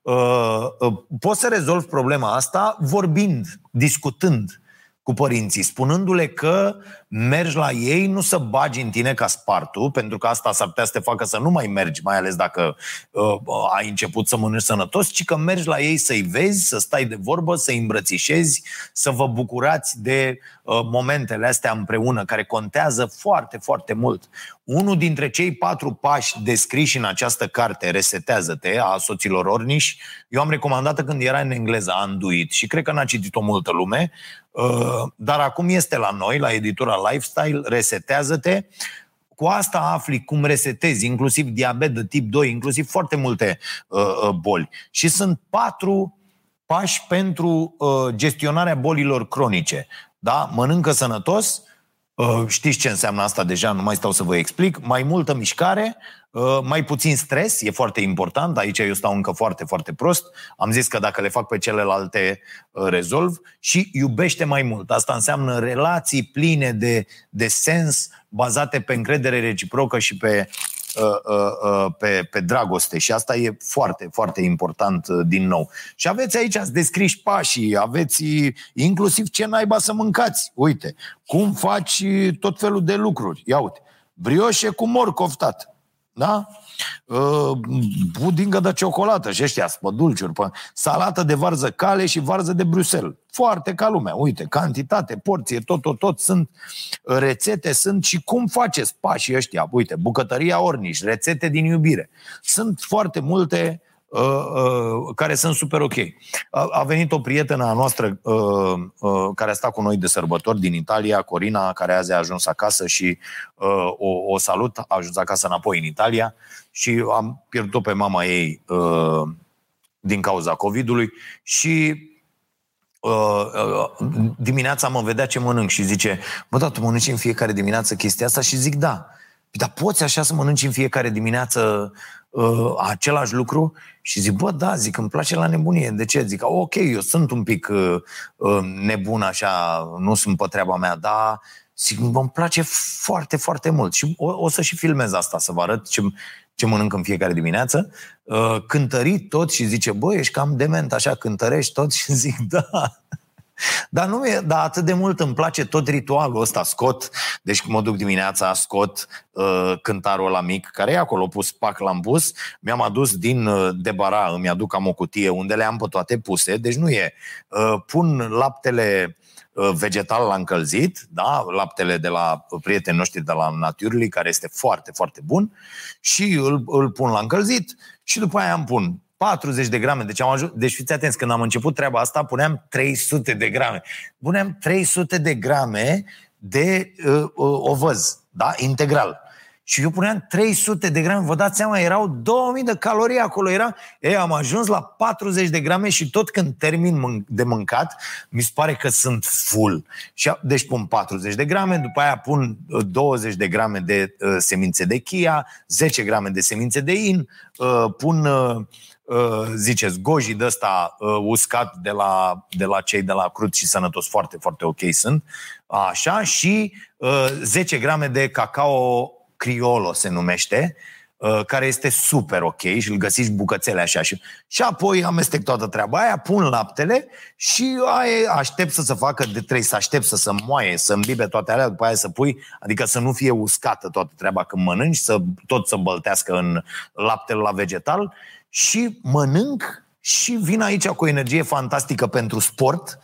uh, uh, poți să rezolvi problema asta vorbind, discutând cu părinții, spunându-le că mergi la ei, nu să bagi în tine ca spartul, pentru că asta s-ar putea să te facă să nu mai mergi, mai ales dacă uh, ai început să mănânci sănătos, ci că mergi la ei să-i vezi, să stai de vorbă, să-i îmbrățișezi, să vă bucurați de uh, momentele astea împreună, care contează foarte, foarte mult. Unul dintre cei patru pași descriși în această carte, Resetează-te, a soților Orniș, eu am recomandat când era în engleză, Anduit, și cred că n-a citit-o multă lume, uh, dar acum este la noi, la editura Lifestyle, Resetează-te, cu asta afli cum resetezi, inclusiv diabet de tip 2, inclusiv foarte multe uh, uh, boli. Și sunt patru pași pentru uh, gestionarea bolilor cronice. Da? Mănâncă sănătos, Uh, știți ce înseamnă asta deja, nu mai stau să vă explic. Mai multă mișcare, uh, mai puțin stres, e foarte important. Aici eu stau încă foarte, foarte prost. Am zis că dacă le fac pe celelalte, uh, rezolv. Și iubește mai mult. Asta înseamnă relații pline de, de sens, bazate pe încredere reciprocă și pe Uh, uh, uh, pe, pe dragoste și asta e foarte, foarte important din nou. Și aveți aici, ați descris pașii, aveți inclusiv ce naiba să mâncați. Uite, cum faci tot felul de lucruri. Ia uite, brioșe cu morcov, tată. Da? Uh, pudingă de ciocolată și ăștia spădulciuri, salată de varză cale și varză de Bruxelles. Foarte ca lumea. Uite, cantitate, porție, tot, tot, tot sunt rețete, sunt și cum faceți pașii ăștia. Uite, bucătăria Orniș, rețete din iubire. Sunt foarte multe care sunt super ok. A venit o prietenă a noastră care a stat cu noi de sărbători din Italia, Corina, care azi a ajuns acasă și o, o salut, a ajuns acasă înapoi în Italia și am pierdut-o pe mama ei din cauza COVID-ului și Uh, uh, dimineața mă vedea ce mănânc și zice, bă, da, tu mănânci în fiecare dimineață chestia asta? Și zic, da. Păi, dar poți așa să mănânci în fiecare dimineață uh, același lucru? Și zic, bă, da, zic, îmi place la nebunie. De ce? Zic, ok, eu sunt un pic uh, uh, nebun așa, nu sunt pe treaba mea, dar zic, îmi place foarte, foarte mult. Și o, o să și filmez asta, să vă arăt ce, ce mănânc în fiecare dimineață, uh, cântărit tot și zice, băi, ești cam dement, așa, cântărești tot și zic, da. Dar nu e, dar atât de mult îmi place tot ritualul ăsta, scot, deci când mă duc dimineața, scot uh, cântarul la mic, care e acolo pus, pac l-am pus, mi-am adus din uh, debara, îmi aduc am o cutie unde le am pe toate puse, deci nu e, uh, pun laptele Uh, vegetal la încălzit, da? laptele de la prietenii noștri de la Naturally, care este foarte, foarte bun, și îl, îl pun la încălzit. Și după aia îmi pun 40 de grame. Deci, am ajuns, deci fiți atenți, când am început treaba asta, puneam 300 de grame. Puneam 300 de grame de uh, uh, ovăz, da? integral. Și eu puneam 300 de grame, vă dați seama, erau 2000 de calorii acolo. Era, ei, am ajuns la 40 de grame și tot când termin de mâncat, mi se pare că sunt full. Și, deci pun 40 de grame, după aia pun 20 uh, de grame de uh, semințe de chia, 10 grame de semințe de in, uh, pun... Uh, Uh, ziceți, goji de ăsta uh, uscat de la, de la cei de la Crut și Sănătos, foarte, foarte ok sunt, așa, și uh, 10 grame de cacao Criolo se numește, uh, care este super ok și îl găsiți bucățele așa. Și, și apoi amestec toată treaba aia, pun laptele și aia aștept să se facă de trebuie să aștept să se moaie, să îmbibe toate alea, după aia să pui, adică să nu fie uscată toată treaba când mănânci, să tot să băltească în laptele la vegetal și mănânc și vin aici cu o energie fantastică pentru sport,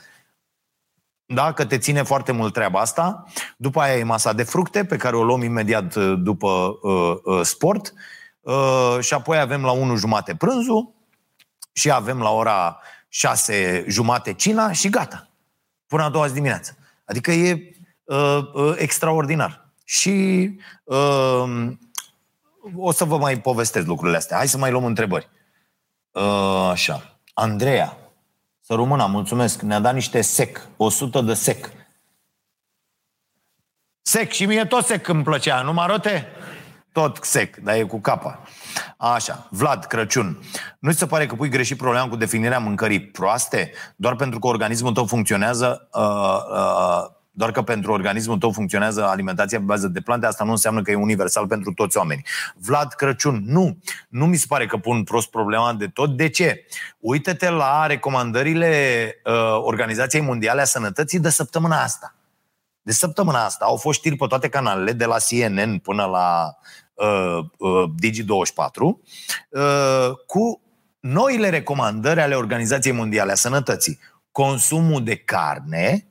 da, că te ține foarte mult treaba asta. După aia e masa de fructe, pe care o luăm imediat uh, după uh, uh, sport. Uh, și apoi avem la 1 jumate prânzul și avem la ora 6 jumate cina și gata. Până a doua zi dimineață. Adică e uh, uh, extraordinar. Și uh, o să vă mai povestesc lucrurile astea. Hai să mai luăm întrebări. Uh, așa. Andreea. Să rămână, mulțumesc. Ne-a dat niște sec. 100 de sec. Sec. Și mie tot sec îmi plăcea. Nu mă arote? Tot sec, dar e cu capa. Așa, Vlad Crăciun. Nu ți se pare că pui greșit problema cu definirea mâncării proaste? Doar pentru că organismul tău funcționează uh, uh, doar că pentru organismul tău funcționează alimentația pe bază de plante, asta nu înseamnă că e universal pentru toți oamenii. Vlad Crăciun, nu. Nu mi se pare că pun prost problema de tot. De ce? Uită-te la recomandările uh, Organizației Mondiale a Sănătății de săptămâna asta. De săptămâna asta au fost știri pe toate canalele, de la CNN până la uh, uh, Digi24, uh, cu noile recomandări ale Organizației Mondiale a Sănătății. Consumul de carne,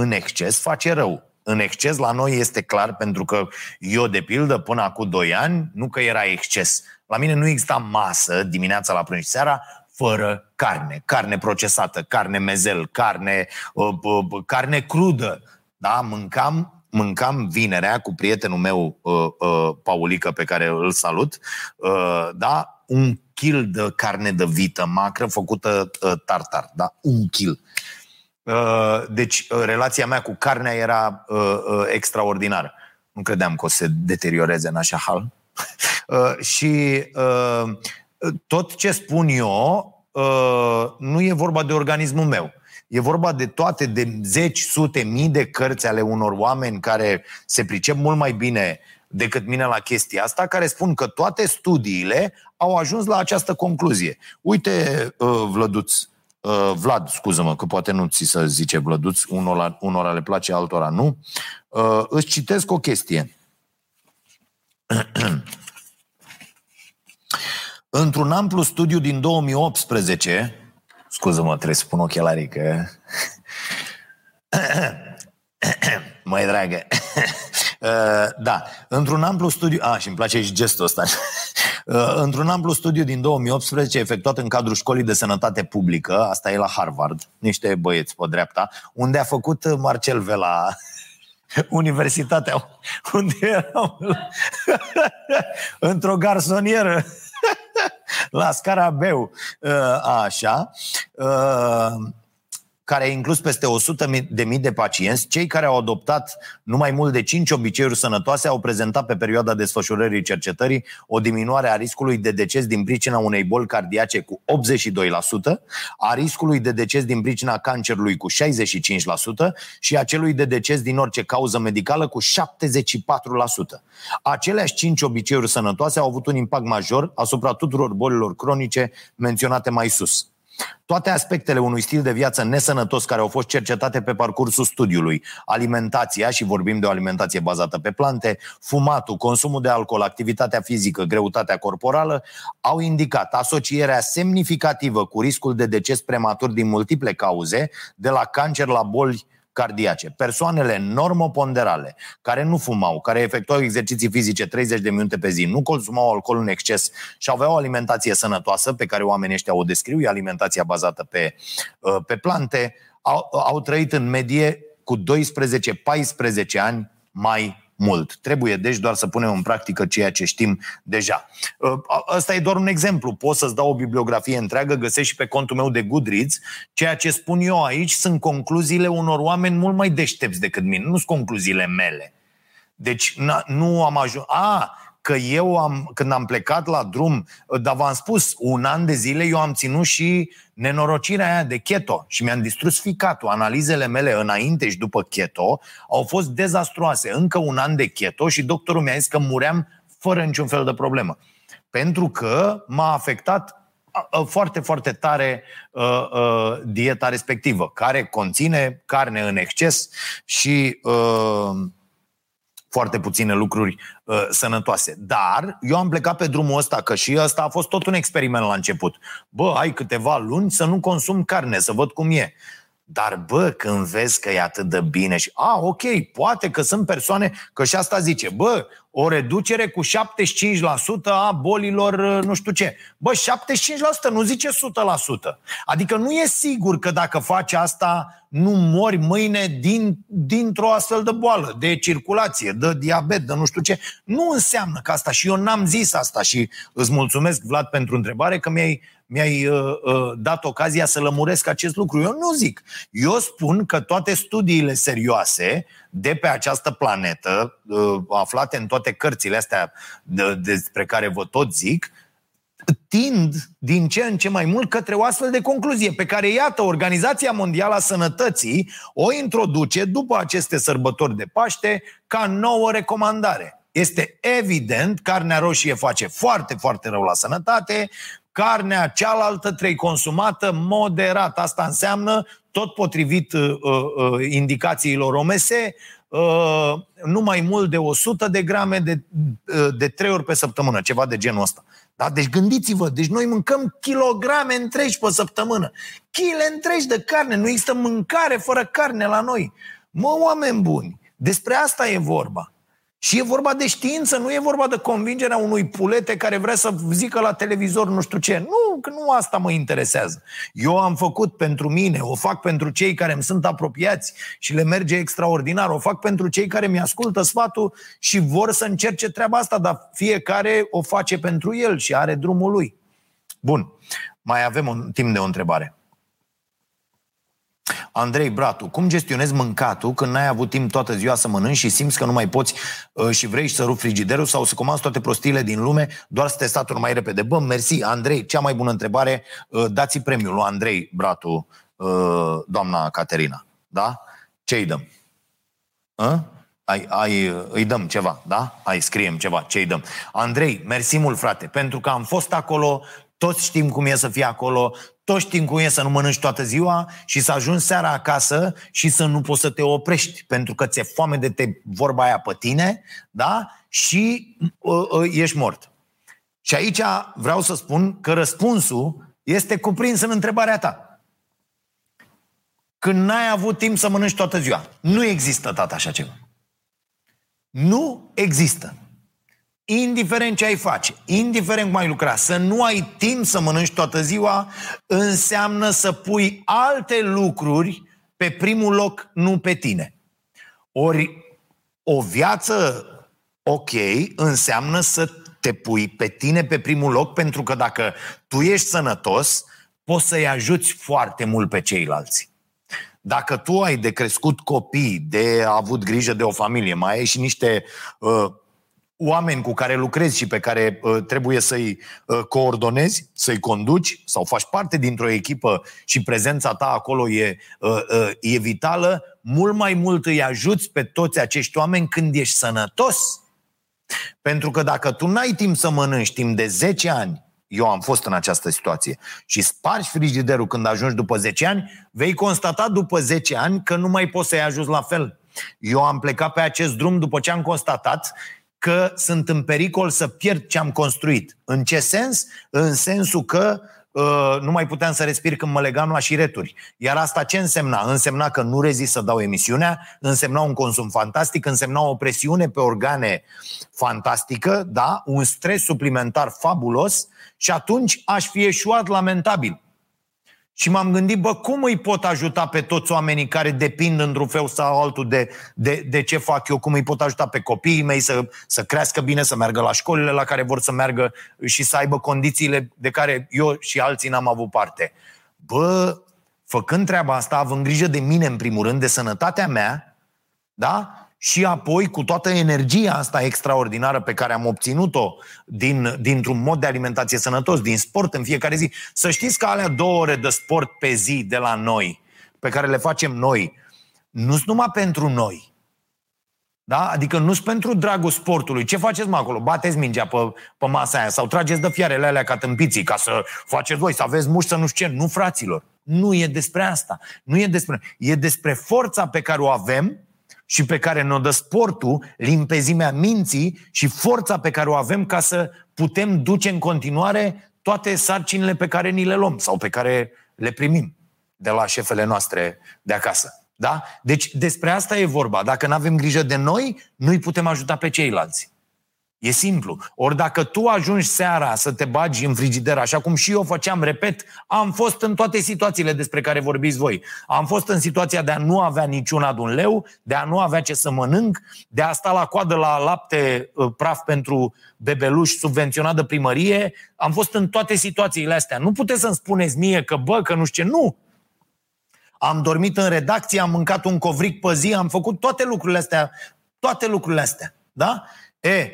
în exces face rău. În exces la noi este clar pentru că eu, de pildă, până acum 2 ani, nu că era exces. La mine nu exista masă dimineața la prânz și seara fără carne. Carne procesată, carne mezel, carne, uh, uh, carne crudă. Da? Mâncam, mâncam vinerea cu prietenul meu, uh, uh, Paulică, pe care îl salut, uh, da? un kil de carne de vită macră făcută uh, tartar. Da? Un kil. Uh, deci, uh, relația mea cu carnea era uh, extraordinară. Nu credeam că o să se deterioreze în așa hal. și tot ce spun eu nu e vorba de organismul meu. E vorba de toate, de zeci, sute, mii de cărți ale unor oameni care se pricep mult mai bine decât mine la chestia asta, care spun că toate studiile au ajuns la această concluzie. Uite, Vlăduț, Uh, Vlad, scuză-mă, că poate nu ți se zice Vlăduț, unora, unora le place, altora nu. Uh, îți citesc o chestie. Într-un amplu studiu din 2018, scuză-mă, trebuie să spun ochelarii că... Mai dragă. Uh, da, într-un amplu studiu... A, și îmi place și gestul ăsta. Uh, într-un amplu studiu din 2018 efectuat în cadrul școlii de sănătate publică, asta e la Harvard, niște băieți pe dreapta, unde a făcut Marcel Vela universitatea, unde erau într-o garsonieră la Scarabeu, uh, așa, care a inclus peste 100 de mii de pacienți, cei care au adoptat numai mult de 5 obiceiuri sănătoase au prezentat pe perioada desfășurării cercetării o diminuare a riscului de deces din pricina unei boli cardiace cu 82%, a riscului de deces din pricina cancerului cu 65% și a celui de deces din orice cauză medicală cu 74%. Aceleași 5 obiceiuri sănătoase au avut un impact major asupra tuturor bolilor cronice menționate mai sus. Toate aspectele unui stil de viață nesănătos care au fost cercetate pe parcursul studiului, alimentația, și vorbim de o alimentație bazată pe plante, fumatul, consumul de alcool, activitatea fizică, greutatea corporală, au indicat asocierea semnificativă cu riscul de deces prematur din multiple cauze, de la cancer la boli cardiace. Persoanele normoponderale, care nu fumau, care efectuau exerciții fizice 30 de minute pe zi, nu consumau alcool în exces și aveau o alimentație sănătoasă, pe care oamenii ăștia o descriu, e alimentația bazată pe, uh, pe plante, au, au trăit în medie cu 12-14 ani mai mult. Trebuie deci doar să punem în practică ceea ce știm deja. Ăsta e doar un exemplu. Pot să-ți dau o bibliografie întreagă, găsești și pe contul meu de Goodreads. Ceea ce spun eu aici sunt concluziile unor oameni mult mai deștepți decât mine. Nu sunt concluziile mele. Deci nu am ajuns... A, că eu am, când am plecat la drum, dar v-am spus, un an de zile eu am ținut și nenorocirea aia de keto și mi-am distrus ficatul. Analizele mele înainte și după keto au fost dezastruoase. Încă un an de keto și doctorul mi-a zis că muream fără niciun fel de problemă. Pentru că m-a afectat foarte, foarte tare uh, uh, dieta respectivă, care conține carne în exces și uh, foarte puține lucruri uh, sănătoase. Dar eu am plecat pe drumul ăsta, că și ăsta a fost tot un experiment la început. Bă, ai câteva luni să nu consum carne, să văd cum e. Dar, bă, când vezi că e atât de bine și, a, ok, poate că sunt persoane, că și asta zice, bă, o reducere cu 75% a bolilor nu știu ce. Bă, 75% nu zice 100%. Adică nu e sigur că dacă faci asta nu mori mâine din, dintr-o astfel de boală, de circulație, de diabet, de nu știu ce. Nu înseamnă că asta și eu n-am zis asta și îți mulțumesc, Vlad, pentru întrebare că mi-ai, mi-ai uh, uh, dat ocazia să lămuresc acest lucru. Eu nu zic. Eu spun că toate studiile serioase de pe această planetă, uh, aflate în toate cărțile astea de, despre care vă tot zic, tind din ce în ce mai mult către o astfel de concluzie pe care, iată, Organizația Mondială a Sănătății o introduce după aceste sărbători de Paște ca nouă recomandare. Este evident, carnea roșie face foarte, foarte rău la sănătate, carnea cealaltă trebuie consumată moderat. Asta înseamnă, tot potrivit uh, uh, indicațiilor OMS, uh, nu mai mult de 100 de grame de, uh, de 3 ori pe săptămână, ceva de genul ăsta. Da? Deci gândiți-vă, deci noi mâncăm kilograme întregi pe săptămână. Chile întregi de carne, nu există mâncare fără carne la noi. Mă, oameni buni, despre asta e vorba. Și e vorba de știință, nu e vorba de convingerea unui pulete care vrea să zică la televizor nu știu ce. Nu, că nu asta mă interesează. Eu am făcut pentru mine, o fac pentru cei care îmi sunt apropiați și le merge extraordinar, o fac pentru cei care mi-ascultă sfatul și vor să încerce treaba asta, dar fiecare o face pentru el și are drumul lui. Bun, mai avem un timp de o întrebare. Andrei Bratu, cum gestionezi mâncatul când n-ai avut timp toată ziua să mănânci și simți că nu mai poți uh, și vrei să rupi frigiderul sau să comanzi toate prostiile din lume doar să te staturi mai repede? Bă, mersi, Andrei, cea mai bună întrebare, uh, dați premiul lui Andrei Bratu, uh, doamna Caterina. Da? Ce îi dăm? Uh? Ai, ai, îi dăm ceva, da? Ai, scriem ceva, ce îi dăm? Andrei, mersi mult, frate, pentru că am fost acolo, toți știm cum e să fie acolo, toți știm cum e să nu mănânci toată ziua și să ajungi seara acasă și să nu poți să te oprești pentru că ți-e foame de te vorba aia pe tine, da? Și uh, uh, ești mort. Și aici vreau să spun că răspunsul este cuprins în întrebarea ta. Când n-ai avut timp să mănânci toată ziua. Nu există, tata, așa ceva. Nu există. Indiferent ce ai face, indiferent cum ai lucra, să nu ai timp să mănânci toată ziua, înseamnă să pui alte lucruri pe primul loc, nu pe tine. Ori o viață ok înseamnă să te pui pe tine pe primul loc, pentru că dacă tu ești sănătos, poți să-i ajuți foarte mult pe ceilalți. Dacă tu ai de crescut copii, de avut grijă de o familie, mai ai și niște uh, oameni cu care lucrezi și pe care uh, trebuie să-i uh, coordonezi, să-i conduci sau faci parte dintr-o echipă și prezența ta acolo e, uh, uh, e vitală, mult mai mult îi ajuți pe toți acești oameni când ești sănătos. Pentru că dacă tu n-ai timp să mănânci timp de 10 ani, eu am fost în această situație, și spargi frigiderul când ajungi după 10 ani, vei constata după 10 ani că nu mai poți să-i ajuns la fel. Eu am plecat pe acest drum după ce am constatat că sunt în pericol să pierd ce am construit. În ce sens? În sensul că uh, nu mai puteam să respir când mă legam la șireturi. Iar asta ce însemna? Însemna că nu rezist să dau emisiunea, însemna un consum fantastic, însemna o presiune pe organe fantastică, da? un stres suplimentar fabulos și atunci aș fi eșuat lamentabil. Și m-am gândit, bă, cum îi pot ajuta pe toți oamenii care depind într-un fel sau altul de, de, de ce fac eu, cum îi pot ajuta pe copiii mei să, să crească bine, să meargă la școlile la care vor să meargă și să aibă condițiile de care eu și alții n-am avut parte. Bă, făcând treaba asta, având grijă de mine în primul rând, de sănătatea mea, da? Și apoi cu toată energia asta extraordinară pe care am obținut-o din, dintr-un mod de alimentație sănătos, din sport în fiecare zi. Să știți că alea două ore de sport pe zi de la noi, pe care le facem noi, nu sunt numai pentru noi. Da? Adică nu sunt pentru dragul sportului. Ce faceți mă acolo? Bateți mingea pe, pe masa aia sau trageți de fiarele alea ca tâmpiții ca să faceți voi, să aveți mușchi să nu știu ce. Nu, fraților. Nu e despre asta. Nu e despre... E despre forța pe care o avem și pe care ne-o dă sportul, limpezimea minții și forța pe care o avem ca să putem duce în continuare toate sarcinile pe care ni le luăm sau pe care le primim de la șefele noastre de acasă. Da? Deci despre asta e vorba. Dacă nu avem grijă de noi, nu-i putem ajuta pe ceilalți. E simplu. Ori dacă tu ajungi seara să te bagi în frigider, așa cum și eu făceam, repet, am fost în toate situațiile despre care vorbiți voi. Am fost în situația de a nu avea niciuna de un leu, de a nu avea ce să mănânc, de a sta la coadă la lapte uh, praf pentru bebeluși subvenționat de primărie. Am fost în toate situațiile astea. Nu puteți să-mi spuneți mie că, bă, că nu știu ce. Nu! Am dormit în redacție, am mâncat un covric pe zi, am făcut toate lucrurile astea. Toate lucrurile astea. Da? E,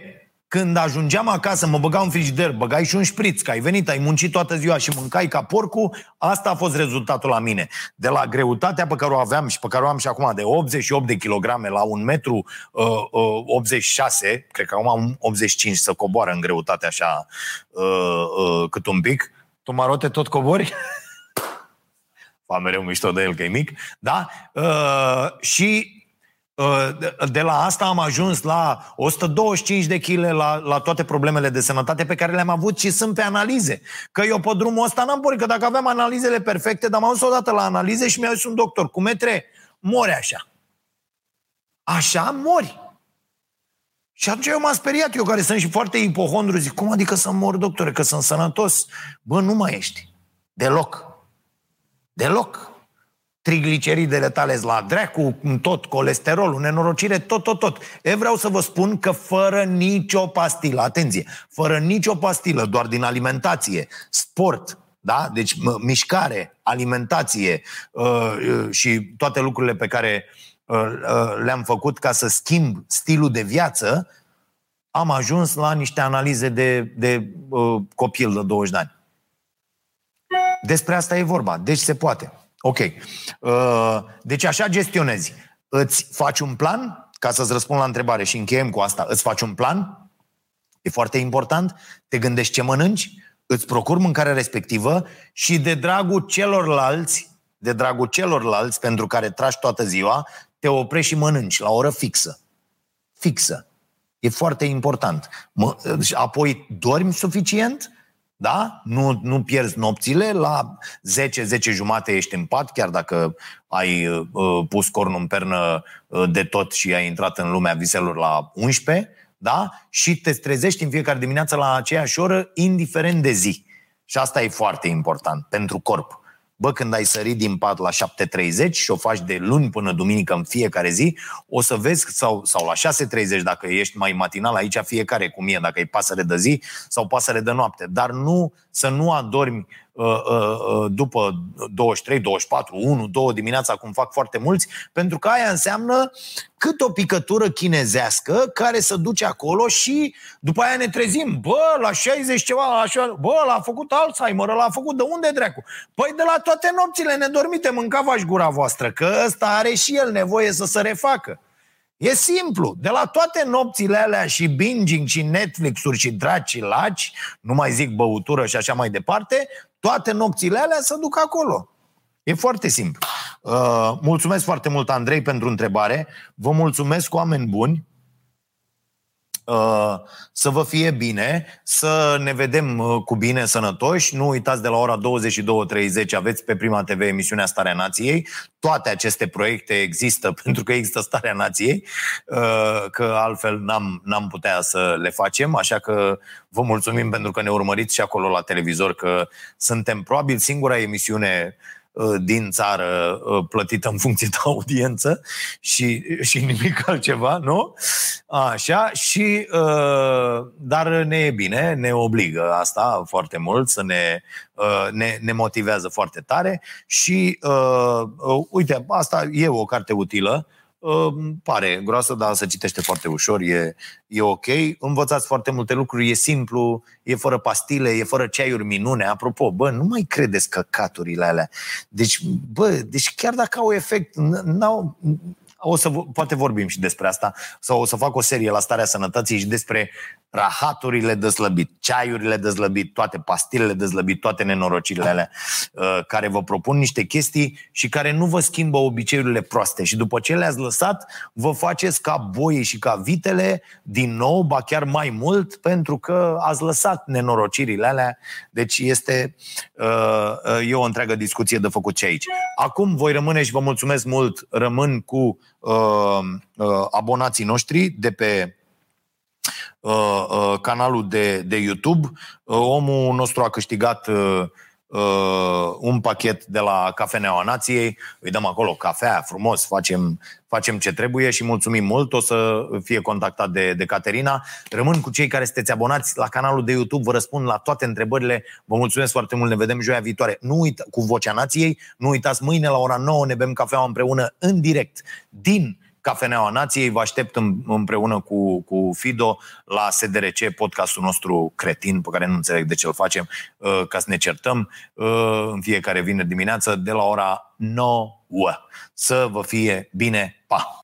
când ajungeam acasă, mă băgau în frigider, băgai și un șpriț, că ai venit, ai muncit toată ziua și mâncai ca porcu, asta a fost rezultatul la mine. De la greutatea pe care o aveam și pe care o am și acum, de 88 de kilograme la un metru uh, uh, 86, cred că acum am 85 să coboară în greutate așa uh, uh, cât un pic. Tu, Marote, tot cobori? Fa mereu mișto de el că e mic. Da? Uh, și Uh, de la asta am ajuns la 125 de kg la, la toate problemele de sănătate pe care le-am avut și sunt pe analize. Că eu pe drumul ăsta n-am pornit, că dacă aveam analizele perfecte, dar m-am dus odată la analize și mi-a zis un doctor, cu metre, mori așa. Așa mori. Și atunci eu m-am speriat, eu care sunt și foarte ipohondru, zic, cum adică să mor, doctore, că sunt sănătos? Bă, nu mai ești. Deloc. Deloc trigliceridele tale la dracu, tot, colesterolul, nenorocire, tot, tot, tot. E vreau să vă spun că fără nicio pastilă, atenție, fără nicio pastilă, doar din alimentație, sport, da? Deci mișcare, alimentație uh, uh, și toate lucrurile pe care uh, uh, le-am făcut ca să schimb stilul de viață, am ajuns la niște analize de, de uh, copil de 20 de ani. Despre asta e vorba. Deci se poate. Ok. Uh, deci așa gestionezi. Îți faci un plan, ca să-ți răspund la întrebare și încheiem cu asta, îți faci un plan, e foarte important, te gândești ce mănânci, îți procuri mâncarea respectivă și de dragul celorlalți, de dragul celorlalți pentru care tragi toată ziua, te oprești și mănânci la o oră fixă. Fixă. E foarte important. Apoi dormi suficient, da? Nu, nu pierzi nopțile, la 10, 10 jumate ești în pat, chiar dacă ai uh, pus cornul în pernă uh, de tot și ai intrat în lumea viselor la 11, da? Și te trezești în fiecare dimineață la aceeași oră, indiferent de zi. Și asta e foarte important pentru corp. Bă, când ai sărit din pat la 7.30 și o faci de luni până duminică în fiecare zi, o să vezi, sau, sau la 6.30 dacă ești mai matinal, aici fiecare cum e, dacă e pasăre de zi sau pasăre de noapte. Dar nu să nu adormi Uh, uh, uh, după 23, 24, 1, 2 dimineața, cum fac foarte mulți, pentru că aia înseamnă cât o picătură chinezească care să duce acolo și după aia ne trezim. Bă, la 60 ceva, la așa, bă, l-a făcut Alzheimer, l-a făcut de unde dracu? Păi de la toate nopțile nedormite mâncava-și gura voastră, că ăsta are și el nevoie să se refacă. E simplu. De la toate nopțile alea și binging și Netflix-uri și draci și laci, nu mai zic băutură și așa mai departe, toate nopțile alea să duc acolo. E foarte simplu. Uh, mulțumesc foarte mult, Andrei, pentru întrebare. Vă mulțumesc, oameni buni. Uh, să vă fie bine, să ne vedem uh, cu bine sănătoși. Nu uitați de la ora 22.30 aveți pe Prima TV emisiunea Starea Nației. Toate aceste proiecte există pentru că există Starea Nației, uh, că altfel n-am, n-am putea să le facem, așa că vă mulțumim pentru că ne urmăriți și acolo la televizor, că suntem probabil singura emisiune Uh, din țară uh, plătită în funcție de audiență și, și nimic altceva, nu? Așa, și uh, dar ne e bine, ne obligă asta foarte mult, să ne, ne, ne motivează foarte tare și uite, asta e o carte utilă, pare groasă, dar se citește foarte ușor, e, e ok. Învățați foarte multe lucruri, e simplu, e fără pastile, e fără ceaiuri minune. Apropo, bă, nu mai credeți căcaturile alea. Deci, bă, deci chiar dacă au efect, n-au, o să, poate vorbim și despre asta, sau o să fac o serie la starea sănătății și despre rahaturile de slăbit, ceaiurile de slăbit, toate pastilele de slăbit, toate nenorocirile alea uh, care vă propun niște chestii și care nu vă schimbă obiceiurile proaste și după ce le-ați lăsat, vă faceți ca boii și ca vitele din nou, ba chiar mai mult, pentru că ați lăsat nenorocirile alea. Deci este uh, uh, e o întreagă discuție de făcut ce aici. Acum voi rămâne și vă mulțumesc mult, rămân cu uh, uh, abonații noștri de pe uh, uh, canalul de, de YouTube. Uh, omul nostru a câștigat uh, uh, un pachet de la Cafeneaua Nației, îi dăm acolo cafea, frumos, facem, facem ce trebuie și mulțumim mult. O să fie contactat de, de Caterina. Rămân cu cei care sunteți abonați la canalul de YouTube, vă răspund la toate întrebările. Vă mulțumesc foarte mult, ne vedem joia viitoare. Nu uita, cu Vocea Nației, nu uitați, mâine la ora 9 ne bem cafea împreună în direct din Cafeneaua Nației. Vă aștept împreună cu, cu Fido la SDRC, podcastul nostru cretin, pe care nu înțeleg de ce îl facem, uh, ca să ne certăm uh, în fiecare vineri dimineață de la ora 9. Să vă fie bine! Pa!